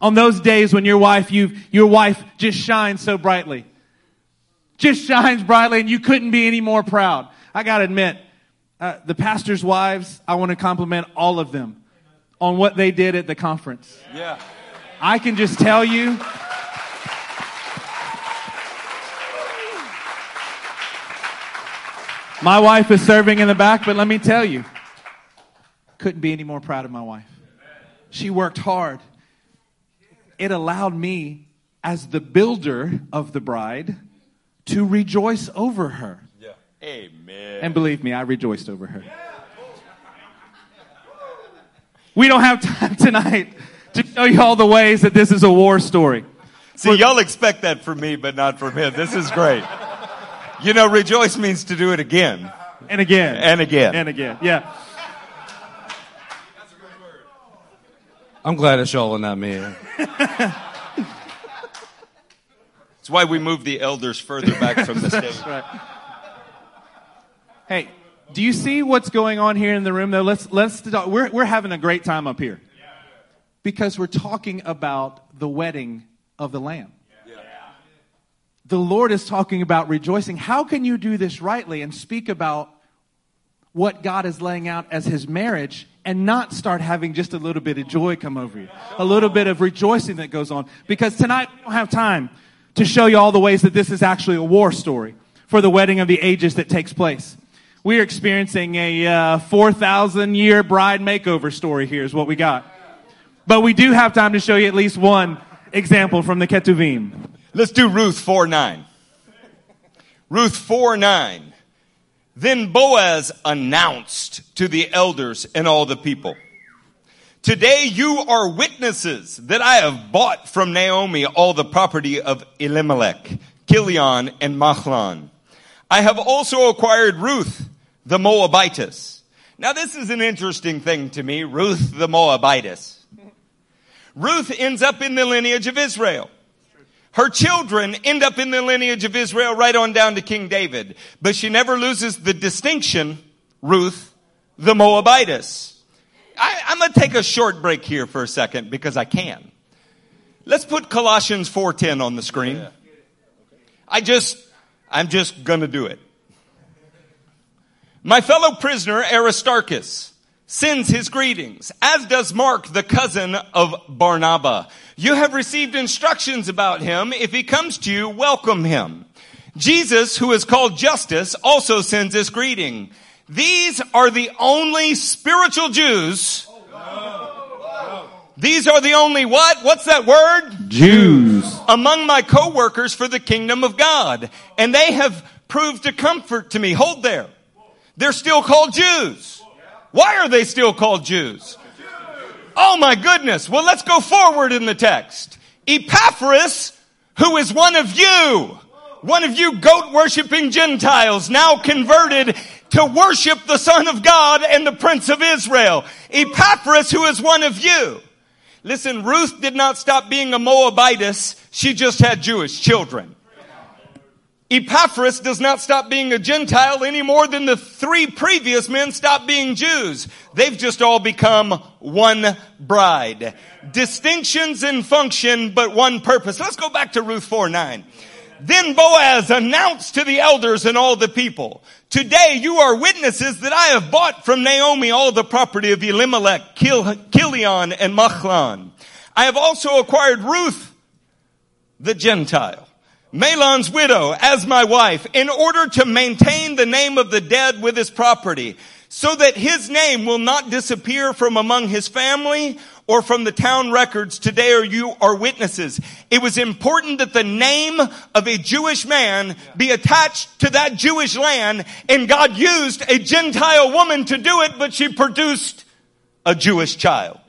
On those days when your wife, you, your wife just shines so brightly. Just shines brightly and you couldn't be any more proud. I gotta admit, uh, the pastor's wives, I want to compliment all of them on what they did at the conference. Yeah. I can just tell you. My wife is serving in the back, but let me tell you, couldn't be any more proud of my wife. She worked hard. It allowed me, as the builder of the bride, to rejoice over her. Yeah. Amen. And believe me, I rejoiced over her. We don't have time tonight to show you all the ways that this is a war story. See, y'all expect that from me, but not from him. This is great. You know, rejoice means to do it again. And again. And again. And again. Yeah. I'm glad it's y'all and not me. That's why we moved the elders further back from the stage. Right. Hey, do you see what's going on here in the room though? Let's, let's, we're, we're having a great time up here. Because we're talking about the wedding of the Lamb. The Lord is talking about rejoicing. How can you do this rightly and speak about what God is laying out as his marriage and not start having just a little bit of joy come over you? A little bit of rejoicing that goes on. Because tonight we don't have time to show you all the ways that this is actually a war story for the wedding of the ages that takes place. We are experiencing a uh, 4,000 year bride makeover story here is what we got. But we do have time to show you at least one example from the Ketuvim. Let's do Ruth 4 9. Ruth 4 9. Then Boaz announced to the elders and all the people, Today you are witnesses that I have bought from Naomi all the property of Elimelech, Kilion, and Mahlon. I have also acquired Ruth, the Moabitess. Now this is an interesting thing to me, Ruth the Moabitess. Ruth ends up in the lineage of Israel. Her children end up in the lineage of Israel right on down to King David. But she never loses the distinction, Ruth, the Moabitess. I, am going to take a short break here for a second because I can. Let's put Colossians 4.10 on the screen. I just, I'm just going to do it. My fellow prisoner Aristarchus sends his greetings, as does Mark, the cousin of Barnabas. You have received instructions about him. If he comes to you, welcome him. Jesus, who is called Justus, also sends this greeting. These are the only spiritual Jews. These are the only what? What's that word? Jews. Among my co-workers for the kingdom of God. And they have proved a comfort to me. Hold there. They're still called Jews. Why are they still called Jews? Oh my goodness. Well, let's go forward in the text. Epaphras, who is one of you, one of you goat worshiping Gentiles now converted to worship the Son of God and the Prince of Israel. Epaphras, who is one of you. Listen, Ruth did not stop being a Moabitess. She just had Jewish children. Epaphras does not stop being a Gentile any more than the three previous men stopped being Jews. They've just all become one bride. Distinctions in function, but one purpose. Let's go back to Ruth 4 9. Then Boaz announced to the elders and all the people, Today you are witnesses that I have bought from Naomi all the property of Elimelech, Kil- Kilion, and Mahlon. I have also acquired Ruth, the Gentile Mahlon's widow as my wife in order to maintain the name of the dead with his property so that his name will not disappear from among his family or from the town records. Today or you are witnesses. It was important that the name of a Jewish man be attached to that Jewish land and God used a Gentile woman to do it, but she produced a Jewish child.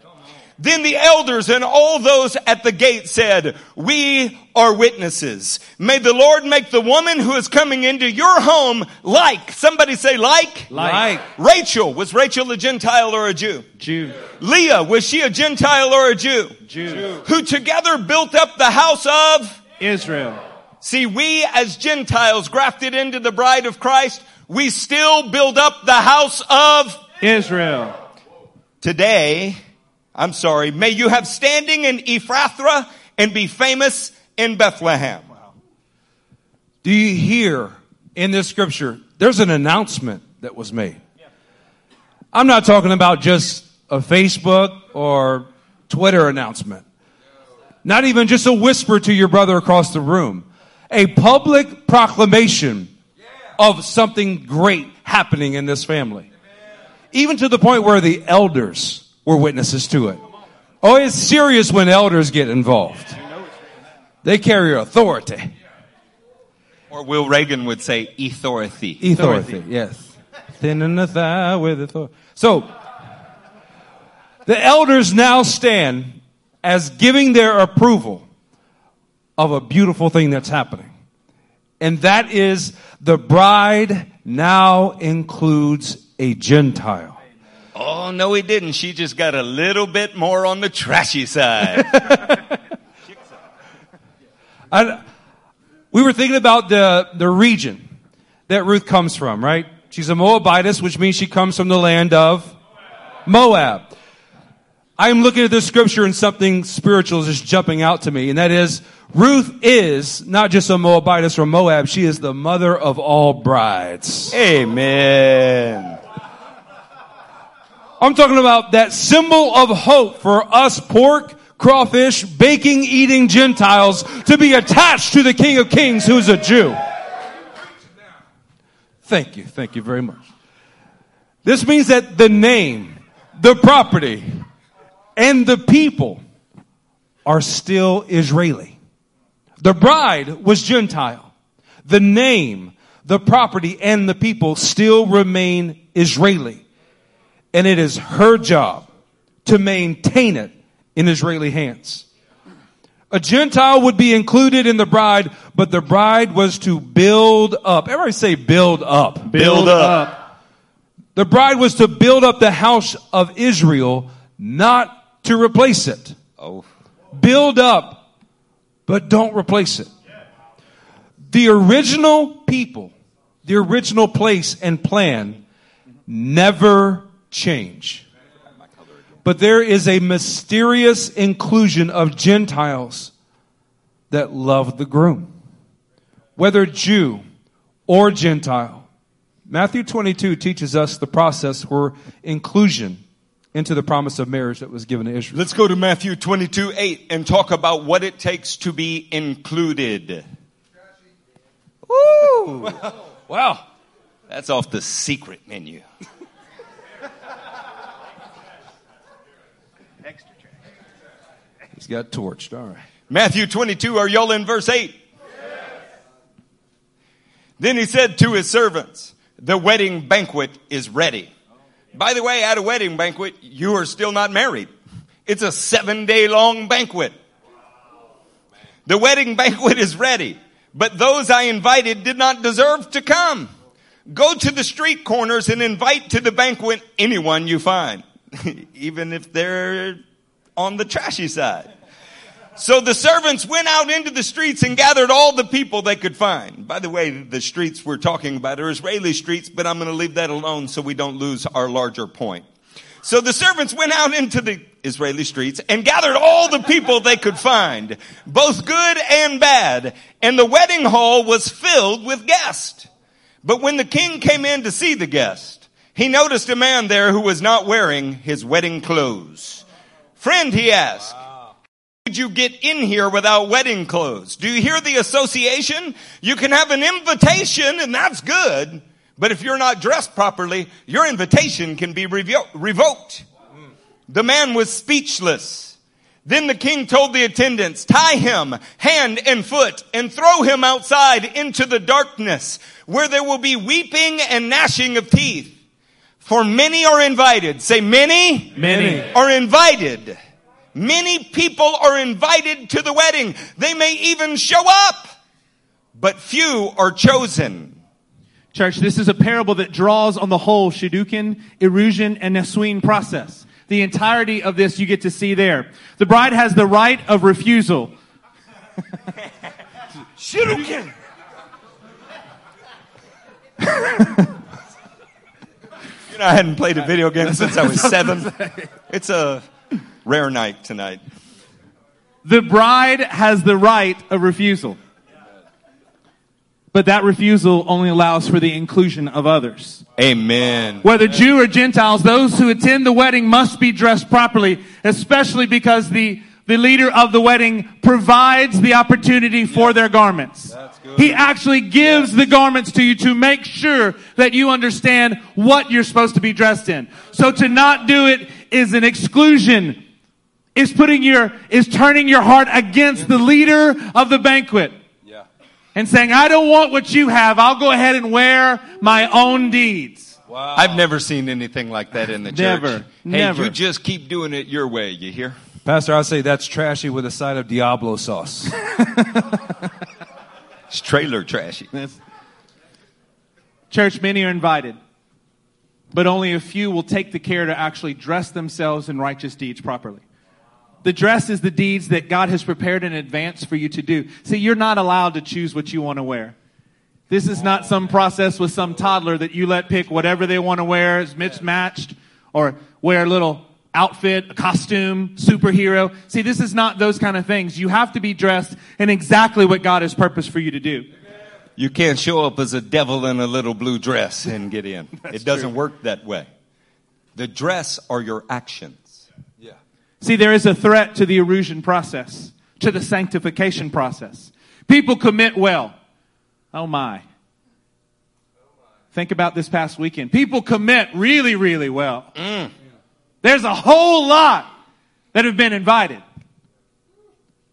Then the elders and all those at the gate said, we are witnesses. May the Lord make the woman who is coming into your home like, somebody say like? Like. Rachel, was Rachel a Gentile or a Jew? Jew. Leah, was she a Gentile or a Jew? Jew. Who together built up the house of? Israel. See, we as Gentiles grafted into the bride of Christ, we still build up the house of Israel. today. I'm sorry. May you have standing in Ephrathah and be famous in Bethlehem. Do you hear in this scripture? There's an announcement that was made. I'm not talking about just a Facebook or Twitter announcement. Not even just a whisper to your brother across the room. A public proclamation of something great happening in this family. Even to the point where the elders were witnesses to it. Oh, it's serious when elders get involved. They carry authority. Or Will Reagan would say authority. Authority, yes. Thin in the thigh with authority. So, the elders now stand as giving their approval of a beautiful thing that's happening. And that is the bride now includes a Gentile. Oh, no, he didn't. She just got a little bit more on the trashy side. I, we were thinking about the, the region that Ruth comes from, right? She's a Moabitess, which means she comes from the land of Moab. I'm looking at this scripture and something spiritual is just jumping out to me, and that is Ruth is not just a Moabitess from Moab, she is the mother of all brides. Amen. I'm talking about that symbol of hope for us pork, crawfish, baking, eating Gentiles to be attached to the King of Kings who's a Jew. Thank you. Thank you very much. This means that the name, the property, and the people are still Israeli. The bride was Gentile. The name, the property, and the people still remain Israeli. And it is her job to maintain it in Israeli hands. A Gentile would be included in the bride, but the bride was to build up. Everybody say build up. Build up. The bride was to build up the house of Israel, not to replace it. Oh, Build up, but don't replace it. The original people, the original place and plan never change. But there is a mysterious inclusion of Gentiles that love the groom. Whether Jew or Gentile. Matthew 22 teaches us the process for inclusion into the promise of marriage that was given to Israel. let's go to Matthew 22, 8 and talk about what it takes to be included. Woo! Wow. That's off the secret menu. He's got torched. All right. Matthew 22, are y'all in verse 8? Then he said to his servants, the wedding banquet is ready. By the way, at a wedding banquet, you are still not married. It's a seven day long banquet. The wedding banquet is ready, but those I invited did not deserve to come. Go to the street corners and invite to the banquet anyone you find, even if they're on the trashy side. So the servants went out into the streets and gathered all the people they could find. By the way, the streets we're talking about are Israeli streets, but I'm going to leave that alone so we don't lose our larger point. So the servants went out into the Israeli streets and gathered all the people they could find, both good and bad, and the wedding hall was filled with guests. But when the king came in to see the guest, he noticed a man there who was not wearing his wedding clothes. Friend, he asked, did you get in here without wedding clothes? Do you hear the association? You can have an invitation and that's good, but if you're not dressed properly, your invitation can be revo- revoked. The man was speechless. Then the king told the attendants, tie him hand and foot and throw him outside into the darkness where there will be weeping and gnashing of teeth. For many are invited. Say many Many. are invited, Many people are invited to the wedding. They may even show up, but few are chosen. Church, this is a parable that draws on the whole Shidduchin, Erusin, and Nesuin process. The entirety of this you get to see there. The bride has the right of refusal. Shidduchin. you know, I hadn't played a video game since I was seven. It's a rare night tonight. The bride has the right of refusal. But that refusal only allows for the inclusion of others. Amen. Whether Jew or Gentiles, those who attend the wedding must be dressed properly, especially because the, the leader of the wedding provides the opportunity for their garments. He actually gives the garments to you to make sure that you understand what you're supposed to be dressed in. So to not do it is an exclusion. Is putting your, is turning your heart against the leader of the banquet Yeah. and saying, I don't want what you have. I'll go ahead and wear my own deeds. Wow. I've never seen anything like that in the church. Never. Hey, Never. you just keep doing it your way, you hear? Pastor, I'd say that's trashy with a side of Diablo sauce. It's trailer trashy. Church, many are invited, but only a few will take the care to actually dress themselves in righteous deeds properly. The dress is the deeds that God has prepared in advance for you to do. See, you're not allowed to choose what you want to wear. This is not some process with some toddler that you let pick whatever they want to wear, is mismatched, or wear a little outfit, a costume, superhero. See, this is not those kind of things. You have to be dressed in exactly what God has purposed for you to do. You can't show up as a devil in a little blue dress and get in. it doesn't work that way. The dress are your actions. yeah. See, there is a threat to the erusin process, to the sanctification process. People commit well. Oh my. Think about this past weekend. People commit really, really well. Mm. There's a whole lot that have been invited.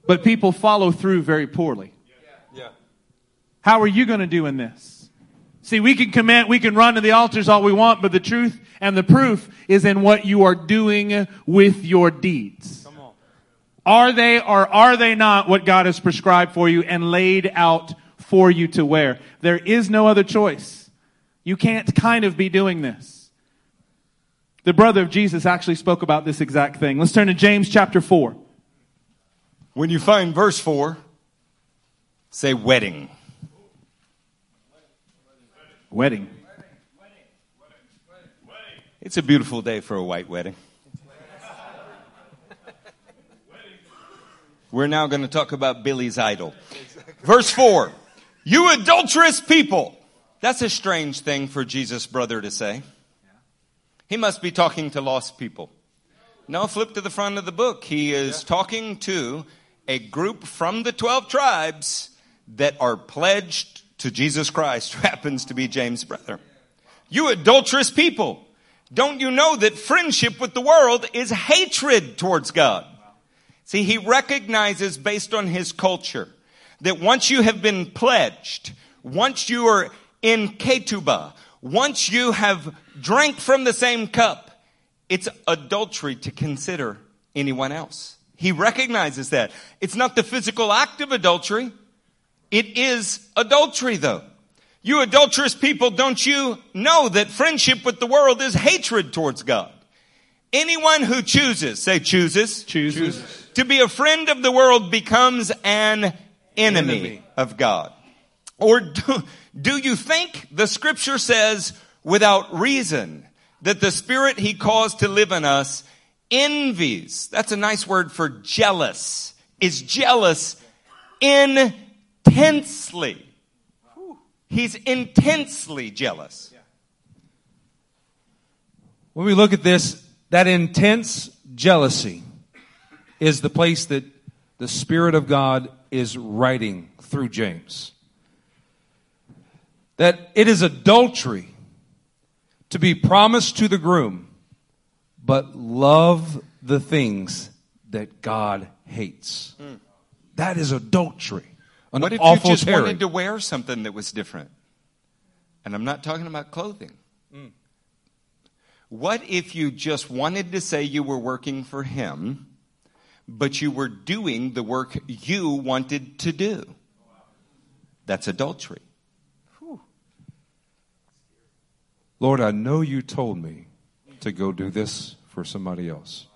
But people follow through very poorly. Yeah. How are you going to do in this? See, we can commit, we can run to the altars all we want, but the truth and the proof is in what you are doing with your deeds. Come on. Are they or are they not what God has prescribed for you and laid out for you to wear? There is no other choice. You can't kind of be doing this. The brother of Jesus actually spoke about this exact thing. Let's turn to James chapter 4. When you find verse 4, say wedding. Wedding. Wedding. It's a beautiful day for a white wedding. We're now going to talk about Billy's idol. Verse 4 You adulterous people. That's a strange thing for Jesus' brother to say. He must be talking to lost people. No, flip to the front of the book. He is talking to a group from the 12 tribes that are pledged to Jesus Christ, who happens to be James' brother. You adulterous people. Don't you know that friendship with the world is hatred towards God? See, he recognizes based on his culture that once you have been pledged, once you are in ketubah, once you have drank from the same cup, it's adultery to consider anyone else. He recognizes that. It's not the physical act of adultery. It is adultery though. You adulterous people, don't you know that friendship with the world is hatred towards God? Anyone who chooses, say chooses, Chooses. to be a friend of the world becomes an enemy, Enemy. of God. Or do, do you think the scripture says without reason that the spirit he caused to live in us envies, that's a nice word for jealous, is jealous intensely. He's intensely jealous. When we look at this, that intense jealousy is the place that the Spirit of God is writing through James. That it is adultery to be promised to the groom, but love the things that God hates. That is adultery. An What if you just tearing. wanted to wear something that was different? And I'm not talking about clothing. Mm. What if you just wanted to say you were working for him, but you were doing the work you wanted to do. That's adultery. Lord, I know you told me to go do this for somebody else.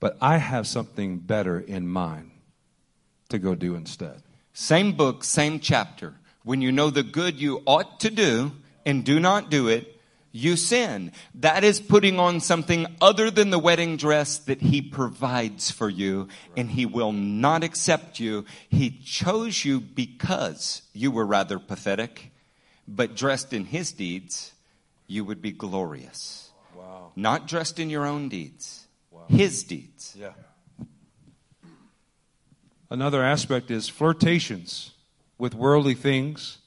But I have something better in mind to go do instead. Same book, same chapter. When you know the good you ought to do and do not do it, you sin. That is putting on something other than the wedding dress that he provides for you and he will not accept you. He chose you because you were rather pathetic, but dressed in his deeds, you would be glorious. Wow. Not dressed in your own deeds, his deeds. Yeah. Another aspect is flirtations with worldly things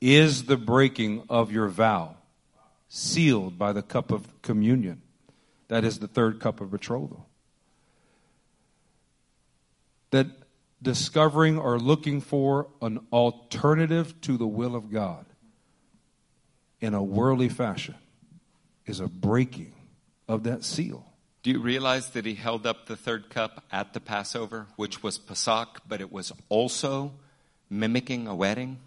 is the breaking of your vow, sealed by the cup of communion. That is the third cup of betrothal. That discovering or looking for an alternative to the will of God in a worldly fashion is a breaking of that seal. Do you realize that he held up the third cup at the Passover, which was Pesach, but it was also mimicking a wedding?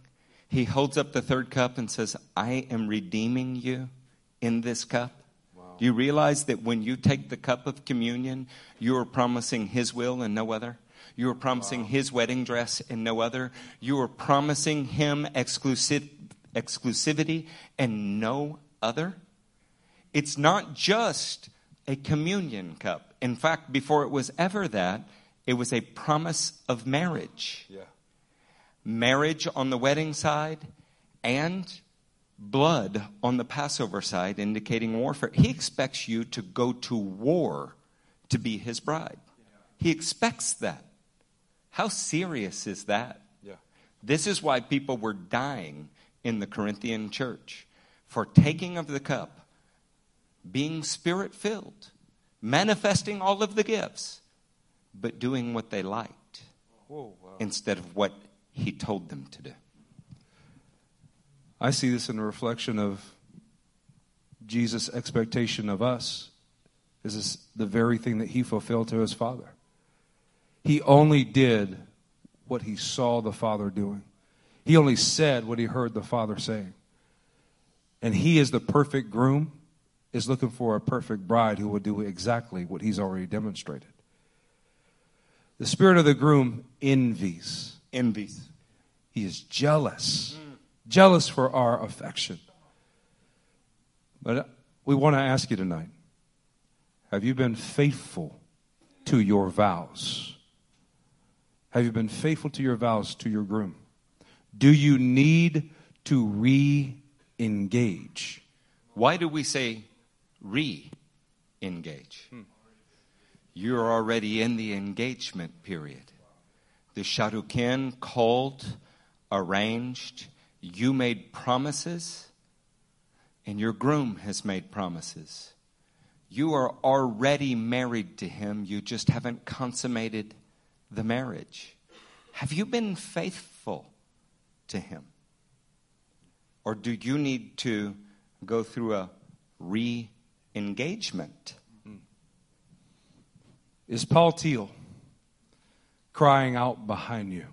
He holds up the third cup and says, I am redeeming you in this cup. Do you realize that when you take the cup of communion, you are promising his will and no other? You are promising his wedding dress and no other. You are promising him exclusive, exclusivity and no other. It's not just a communion cup. In fact, before it was ever that, it was a promise of marriage. Yeah. Marriage on the wedding side and blood on the Passover side, indicating warfare. He expects you to go to war to be his bride. He expects that. How serious is that? Yeah. This is why people were dying in the Corinthian church for taking of the cup, being spirit filled, manifesting all of the gifts, but doing what they liked Whoa, wow. instead of what he told them to do. I see this in a reflection of Jesus' expectation of us. This is the very thing that he fulfilled to his Father. He only did what he saw the Father doing. He only said what he heard the Father saying. And he is the perfect groom, is looking for a perfect bride who will do exactly what he's already demonstrated. The spirit of the groom envies. Envies. He is jealous, jealous for our affection. But we want to ask you tonight have you been faithful to your vows? Have you been faithful to your vows to your groom? Do you need to re engage? Why do we say re engage? Hmm. You're already in the engagement period. The Shadukin called, arranged, you made promises, and your groom has made promises. You are already married to him, you just haven't consummated the marriage. Have you been faithful to him? Or do you need to go through a re engagement? Is Paltiel crying out behind you,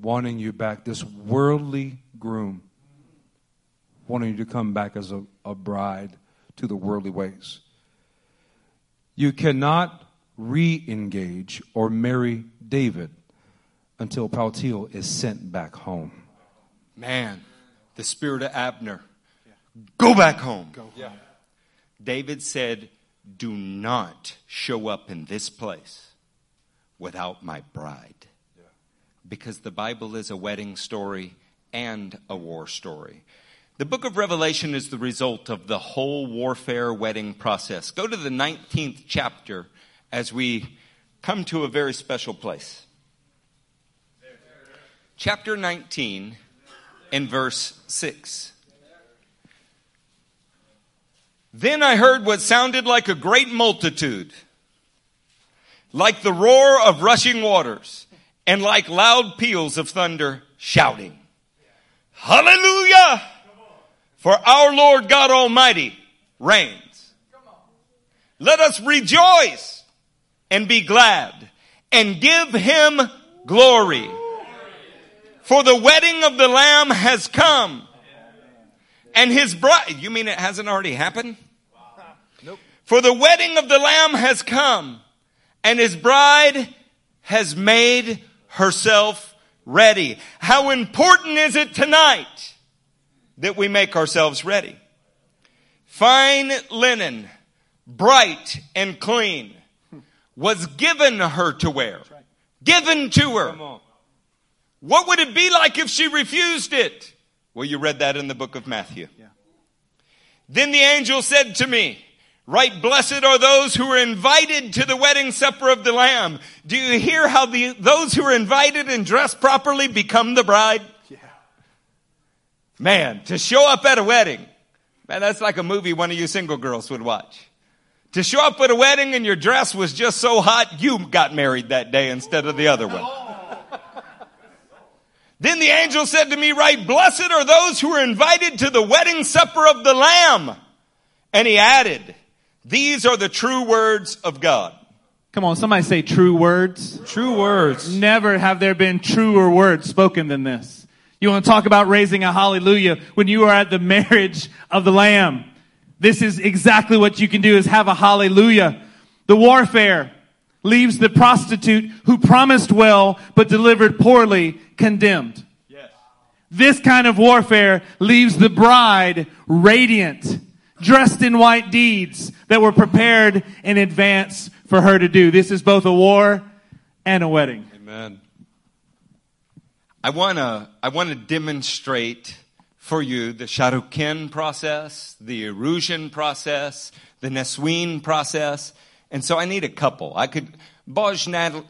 wanting you back, this worldly groom, wanting you to come back as a, a bride to the worldly ways? You cannot re engage or marry David until Paltiel is sent back home. Man, the spirit of Abner. Go back home. Yeah. David said, Do not show up in this place without my bride. Because the Bible is a wedding story and a war story. The book of Revelation is the result of the whole warfare wedding process. Go to the 19th chapter as we come to a very special place. Chapter 19 and verse 6. Then I heard what sounded like a great multitude, like the roar of rushing waters, and like loud peals of thunder shouting, Hallelujah! For our Lord God Almighty reigns. Let us rejoice and be glad and give him glory. For the wedding of the Lamb has come. And his bride, you mean it hasn't already happened? Nope. For the wedding of the Lamb has come and his bride has made herself ready. How important is it tonight that we make ourselves ready? Fine linen, bright and clean, was given her to wear. Given to her. What would it be like if she refused it? Well, you read that in the book of Matthew. Yeah. Then the angel said to me, Right, blessed are those who are invited to the wedding supper of the Lamb. Do you hear how the, those who are invited and dressed properly become the bride? Yeah. Man, to show up at a wedding, man, that's like a movie one of you single girls would watch. To show up at a wedding and your dress was just so hot, you got married that day instead of the other one. Then the angel said to me, right, blessed are those who are invited to the wedding supper of the Lamb. And he added, these are the true words of God. Come on, somebody say true words. True words. Never have there been truer words spoken than this. You want to talk about raising a hallelujah when you are at the marriage of the Lamb. This is exactly what you can do is have a hallelujah. The warfare leaves the prostitute who promised well but delivered poorly condemned. Yes. This kind of warfare leaves the bride radiant, dressed in white deeds that were prepared in advance for her to do. This is both a war and a wedding. Amen. I want to I want to demonstrate for you the Shidduchin process, the Erusin process, the Nesuin process. And so I need a couple. I could, Boj Natalie,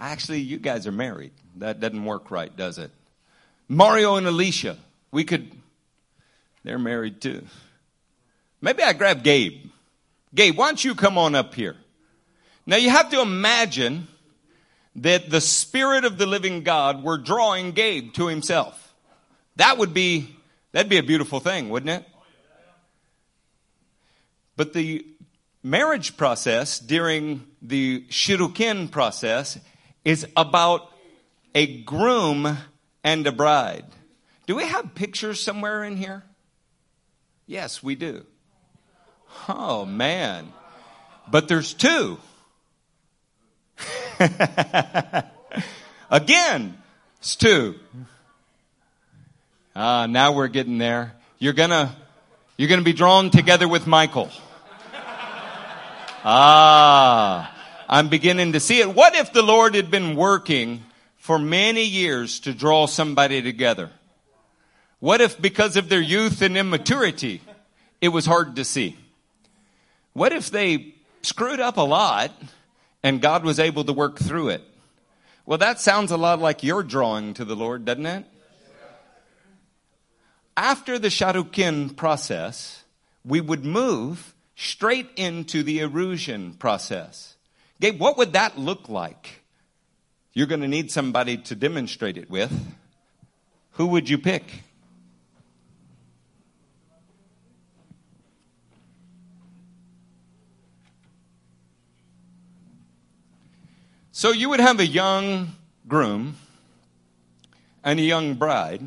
actually, you guys are married. That doesn't work right, does it? Mario and Alicia, we could, they're married too. Maybe I grab Gabe. Gabe, why don't you come on up here? Now you have to imagine that the Spirit of the living God were drawing Gabe to himself. That would be, that'd be a beautiful thing, wouldn't it? But the marriage process during the Shidduchin process is about a groom and a bride. Do we have pictures somewhere in here? Yes, we do. Oh man. But there's two. Again, it's two. Ah, now we're getting there. You're gonna, you're gonna be drawn together with Michael. Ah, I'm beginning to see it. What if the Lord had been working for many years to draw somebody together? What if because of their youth and immaturity, it was hard to see? What if they screwed up a lot and God was able to work through it? Well, that sounds a lot like your drawing to the Lord, doesn't it? After the Shidduchin process, we would move straight into the erusin process. Gabe, what would that look like? You're going to need somebody to demonstrate it with. Who would you pick? So you would have a young groom and a young bride,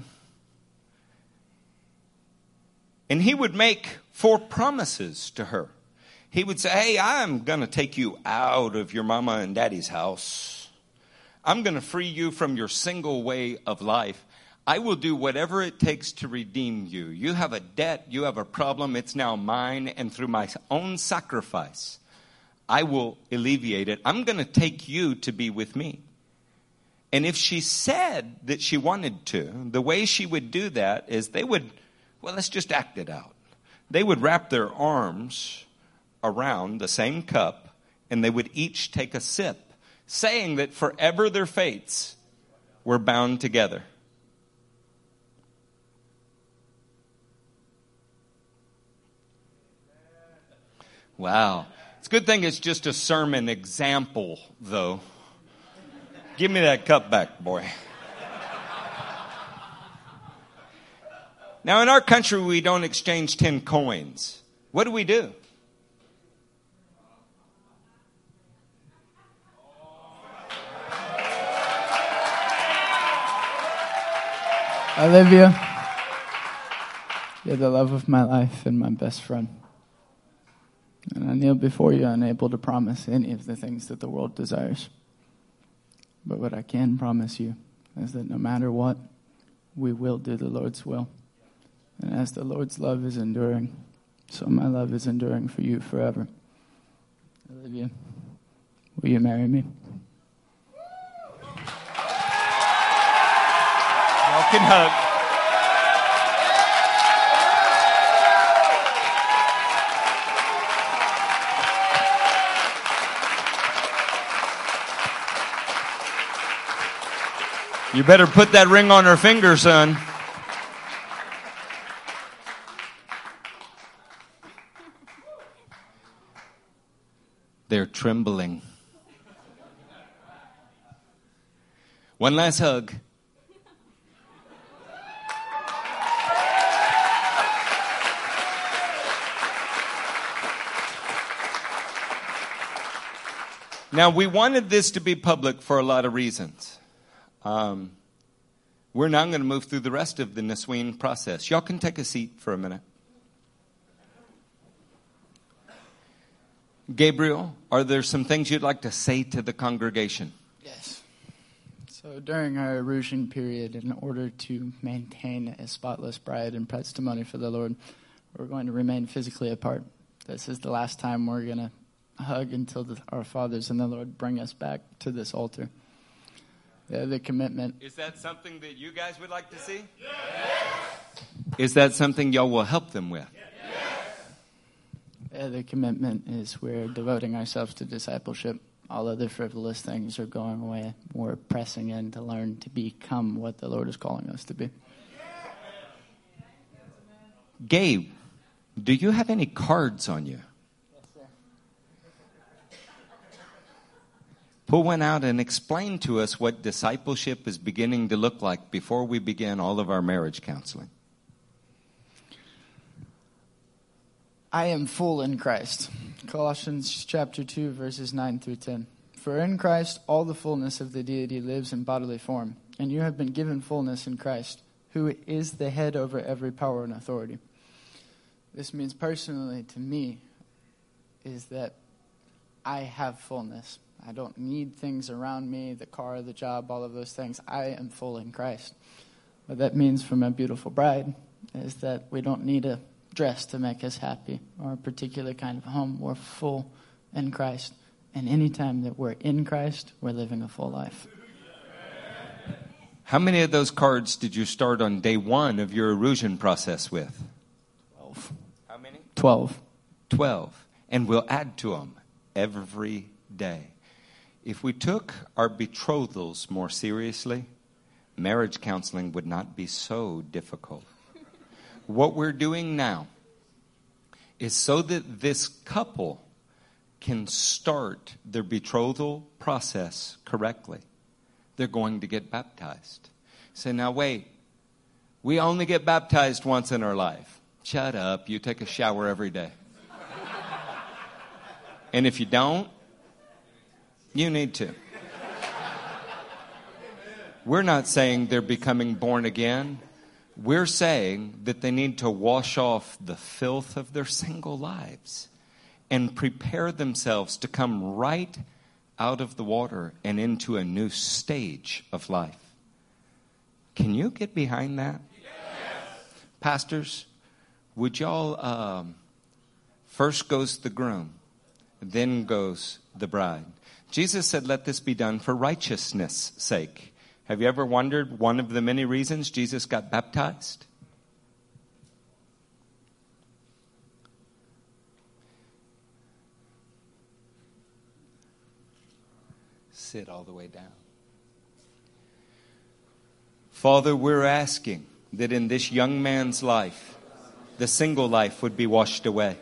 and he would make four promises to her. He would say, Hey, I'm going to take you out of your mama and daddy's house. I'm going to free you from your single way of life. I will do whatever it takes to redeem you. You have a debt, you have a problem, it's now mine, and through my own sacrifice, I will alleviate it. I'm going to take you to be with me. And if she said that she wanted to, the way she would do that is they would, well, let's just act it out they would wrap their arms around the same cup and they would each take a sip, saying that forever their fates were bound together. Wow. It's a good thing it's just a sermon example, though. Give me that cup back, boy. Now, in our country, we don't exchange 10 coins. What do we do? Olivia, you're the love of my life and my best friend. And I kneel before you, unable to promise any of the things that the world desires. But what I can promise you is that no matter what, we will do the Lord's will. And as the Lord's love is enduring, so my love is enduring for you forever. Olivia, will you marry me? Y'all can hug. You better put that ring on her finger, son. They're trembling. One last hug. Now, we wanted this to be public for a lot of reasons. Um, we're now going to move through the rest of the Nesuin process. Y'all can take a seat for a minute. Gabriel, are there some things you'd like to say to the congregation? Yes. So during our erusin period, in order to maintain a spotless bride and testimony for the Lord, we're going to remain physically apart. This is the last time we're going to hug until the, our fathers and the Lord bring us back to this altar. Yeah, the commitment. Is that something that you guys would like to see? Yes. Is that something y'all will help them with? Yeah, the commitment is we're devoting ourselves to discipleship. All other frivolous things are going away. We're pressing in to learn to become what the Lord is calling us to be. Gabe, do you have any cards on you? Pull one out and explain to us what discipleship is beginning to look like before we begin all of our marriage counseling. I am full in Christ. Colossians chapter 2 verses 9 through 10. For in Christ all the fullness of the deity lives in bodily form, and you have been given fullness in Christ, who is the head over every power and authority. This means personally to me is that I have fullness. I don't need things around me, the car, the job, all of those things. I am full in Christ. What that means for my beautiful bride is that we don't need a dress to make us happy or a particular kind of home. We're full in Christ. And anytime that we're in Christ, we're living a full life. How many of those cards did you start on day one of your erusin process with? Twelve. How many? Twelve. Twelve. And we'll add to them every day. If we took our betrothals more seriously, marriage counseling would not be so difficult. What we're doing now is so that this couple can start their betrothal process correctly. They're going to get baptized. Say, now wait, we only get baptized once in our life. Shut up, you take a shower every day. and if you don't, you need to. We're not saying they're becoming born again. We're saying that they need to wash off the filth of their single lives and prepare themselves to come right out of the water and into a new stage of life. Can you get behind that? Yes. Pastors, would y'all, um, first goes the groom, then goes the bride. Jesus said, Let this be done for righteousness' sake. Have you ever wondered one of the many reasons Jesus got baptized? Sit all the way down. Father, we're asking that in this young man's life, the single life would be washed away.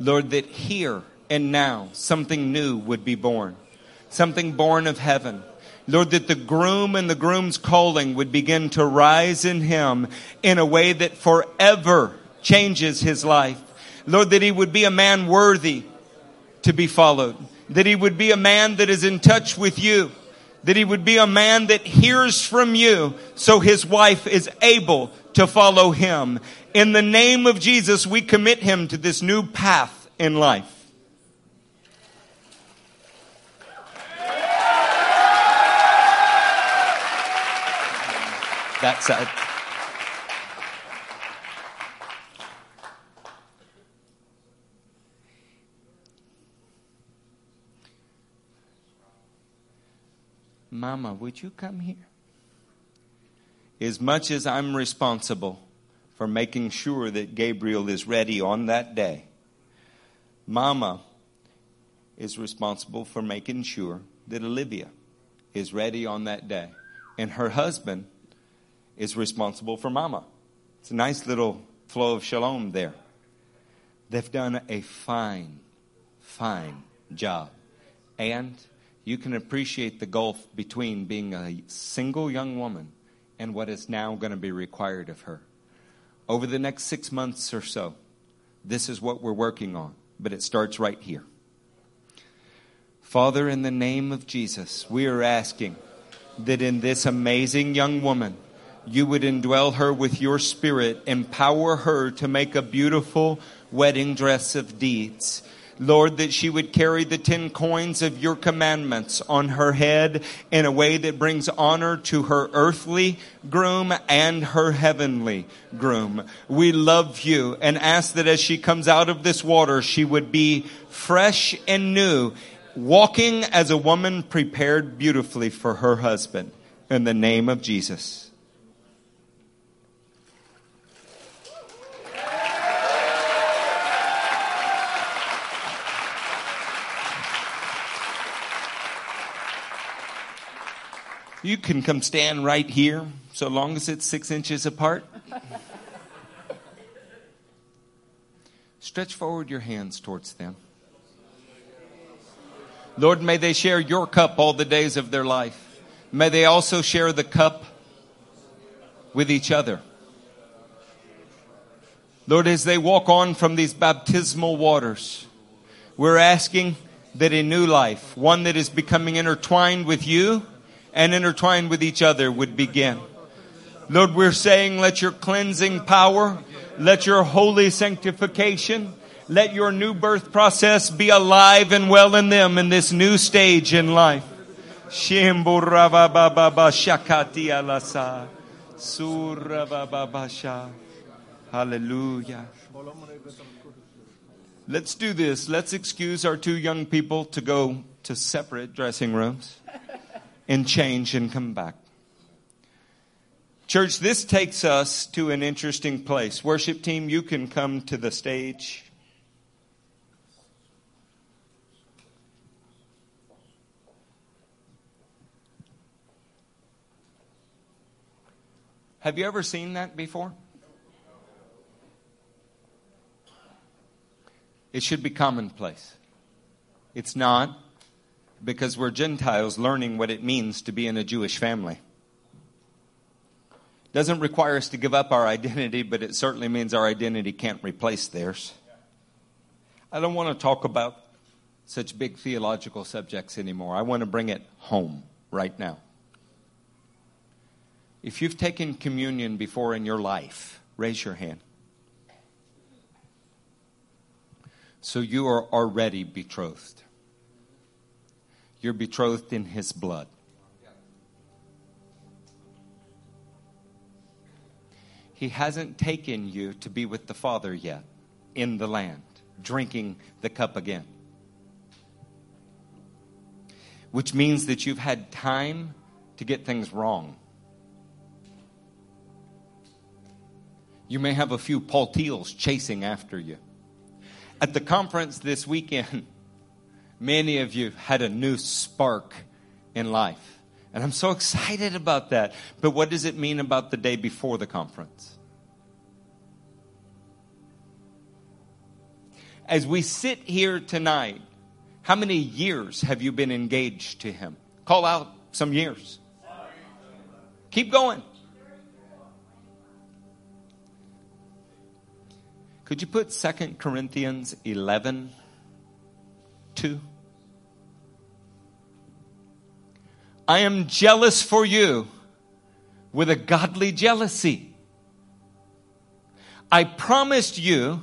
Lord, that here and now something new would be born. Something born of heaven. Lord, that the groom and the groom's calling would begin to rise in him in a way that forever changes his life. Lord, that he would be a man worthy to be followed. That he would be a man that is in touch with you. that he would be a man that hears from you so his wife is able to follow him. In the name of Jesus, we commit him to this new path in life. That side. Mama, would you come here? As much as I'm responsible for making sure that Gabriel is ready on that day, Mama is responsible for making sure that Olivia is ready on that day. And her husband is responsible for Mama. It's a nice little flow of shalom there. They've done a fine, fine job. And you can appreciate the gulf between being a single young woman and what is now going to be required of her. Over the next six months or so, this is what we're working on, but it starts right here. Father, in the name of Jesus, we are asking that in this amazing young woman, you would indwell her with your spirit, empower her to make a beautiful wedding dress of deeds. Lord, that she would carry the ten coins of your commandments on her head in a way that brings honor to her earthly groom and her heavenly groom. We love you and ask that as she comes out of this water, she would be fresh and new, walking as a woman prepared beautifully for her husband. In the name of Jesus. You can come stand right here, so long as it's six inches apart. Stretch forward your hands towards them. Lord, may they share your cup all the days of their life. May they also share the cup with each other. Lord, as they walk on from these baptismal waters, we're asking that a new life, one that is becoming intertwined with you, and intertwined with each other would begin. Lord, we're saying let your cleansing power, let your holy sanctification, let your new birth process be alive and well in them in this new stage in life. Hallelujah. Let's do this. Let's excuse our two young people to go to separate dressing rooms and change and come back. Church, this takes us to an interesting place. Worship team, you can come to the stage. Have you ever seen that before? It should be commonplace. It's not because we're Gentiles learning what it means to be in a Jewish family. Doesn't require us to give up our identity, but it certainly means our identity can't replace theirs. I don't want to talk about such big theological subjects anymore. I want to bring it home right now. If you've taken communion before in your life, raise your hand. So you are already betrothed. You're betrothed in His blood. He hasn't taken you to be with the Father yet in the land, drinking the cup again. Which means that you've had time to get things wrong. You may have a few Paltiels chasing after you. At the conference this weekend, many of you had a new spark in life. And I'm so excited about that. But what does it mean about the day before the conference? As we sit here tonight, how many years have you been engaged to Him? Call out some years. Keep going. Could you put Second Corinthians 11 2? I am jealous for you with a godly jealousy. I promised you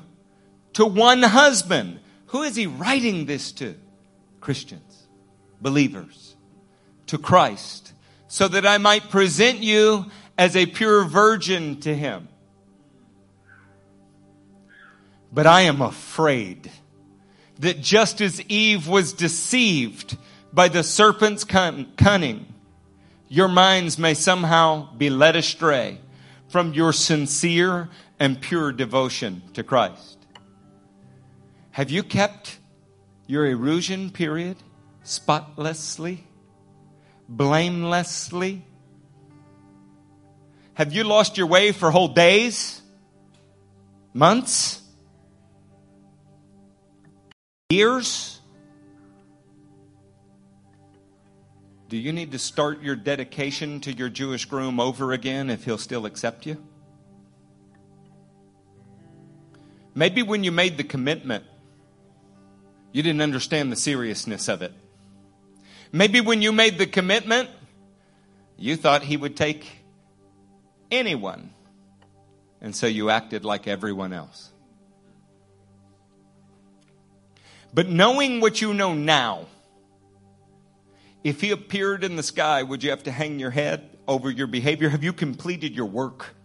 to one husband. Who is he writing this to? Christians, believers, to Christ, so that I might present you as a pure virgin to him. But I am afraid that just as Eve was deceived by the serpent's cunning, your minds may somehow be led astray from your sincere and pure devotion to Christ. Have you kept your erusin period spotlessly, blamelessly? Have you lost your way for whole days, months, years? Do you need to start your dedication to your Jewish groom over again if he'll still accept you? Maybe when you made the commitment, you didn't understand the seriousness of it. Maybe when you made the commitment, you thought he would take anyone. And so you acted like everyone else. But knowing what you know now, if he appeared in the sky, would you have to hang your head over your behavior? Have you completed your work?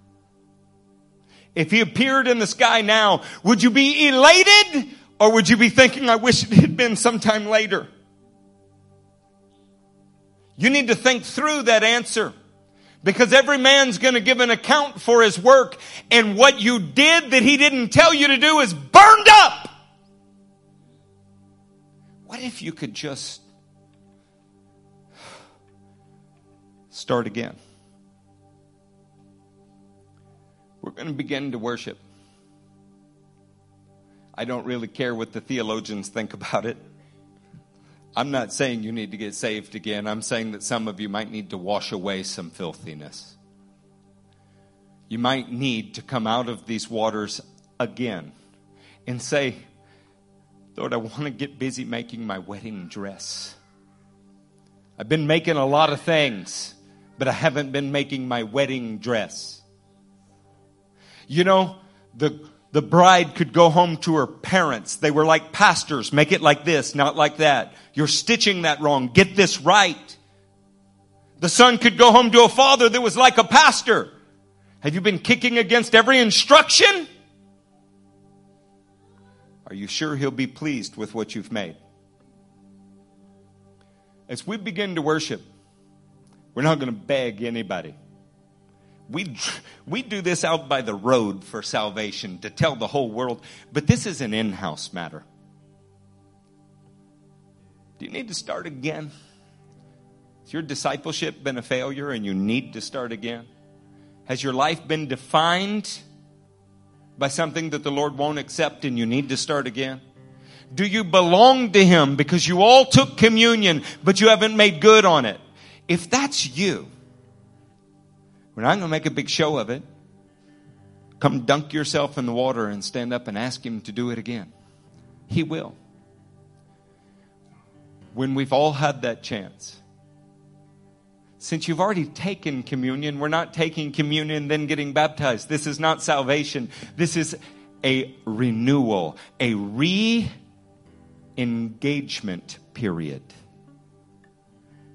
If he appeared in the sky now, would you be elated or would you be thinking, I wish it had been sometime later? You need to think through that answer because every man's going to give an account for his work and what you did that he didn't tell you to do is burned up. What if you could just start again? We're going to begin to worship. I don't really care what the theologians think about it. I'm not saying you need to get saved again. I'm saying that some of you might need to wash away some filthiness. You might need to come out of these waters again and say, Lord, I want to get busy making my wedding dress. I've been making a lot of things, but I haven't been making my wedding dress. You know, the, the bride could go home to her parents. They were like pastors. Make it like this, not like that. You're stitching that wrong. Get this right. The son could go home to a father that was like a pastor. Have you been kicking against every instruction? Are you sure he'll be pleased with what you've made? As we begin to worship, we're not going to beg anybody. We, we do this out by the road for salvation to tell the whole world, but this is an in house matter. Do you need to start again? Has your discipleship been a failure and you need to start again? Has your life been defined by something that the Lord won't accept and you need to start again? Do you belong to Him because you all took communion, but you haven't made good on it? If that's you, we're not going to make a big show of it. Come dunk yourself in the water and stand up and ask Him to do it again. He will. When we've all had that chance. Since you've already taken communion, we're not taking communion then getting baptized. This is not salvation. This is a renewal, a re engagement period.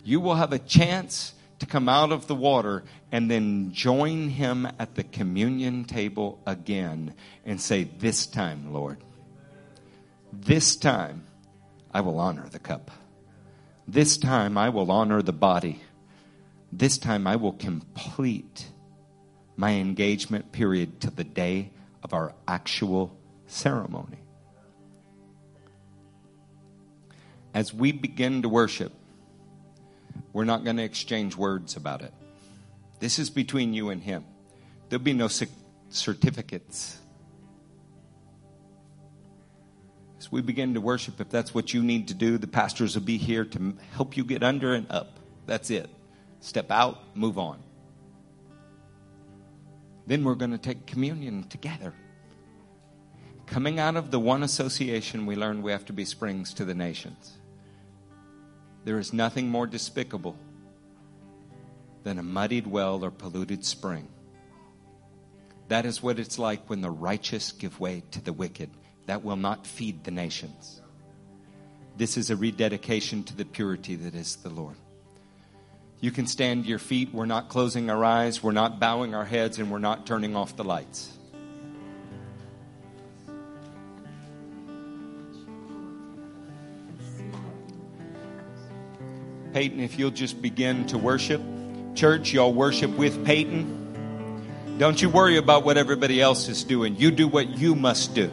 You will have a chance to come out of the water and then join him at the communion table again and say, This time, Lord, this time I will honor the cup. This time I will honor the body. This time I will complete my engagement period to the day of our actual ceremony. As we begin to worship, we're not going to exchange words about it. This is between you and Him. There'll be no certificates. As we begin to worship, if that's what you need to do, the pastors will be here to help you get under and up. That's it. Step out, move on. Then we're going to take communion together. Coming out of the one association, we learned we have to be springs to the nations. There is nothing more despicable than a muddied well or polluted spring. That is what it's like when the righteous give way to the wicked. That will not feed the nations. This is a rededication to the purity that is the Lord. You can stand to your feet. We're not closing our eyes, we're not bowing our heads, and we're not turning off the lights. Peyton, if you'll just begin to worship. Church, y'all worship with Peyton. Don't you worry about what everybody else is doing. You do what you must do.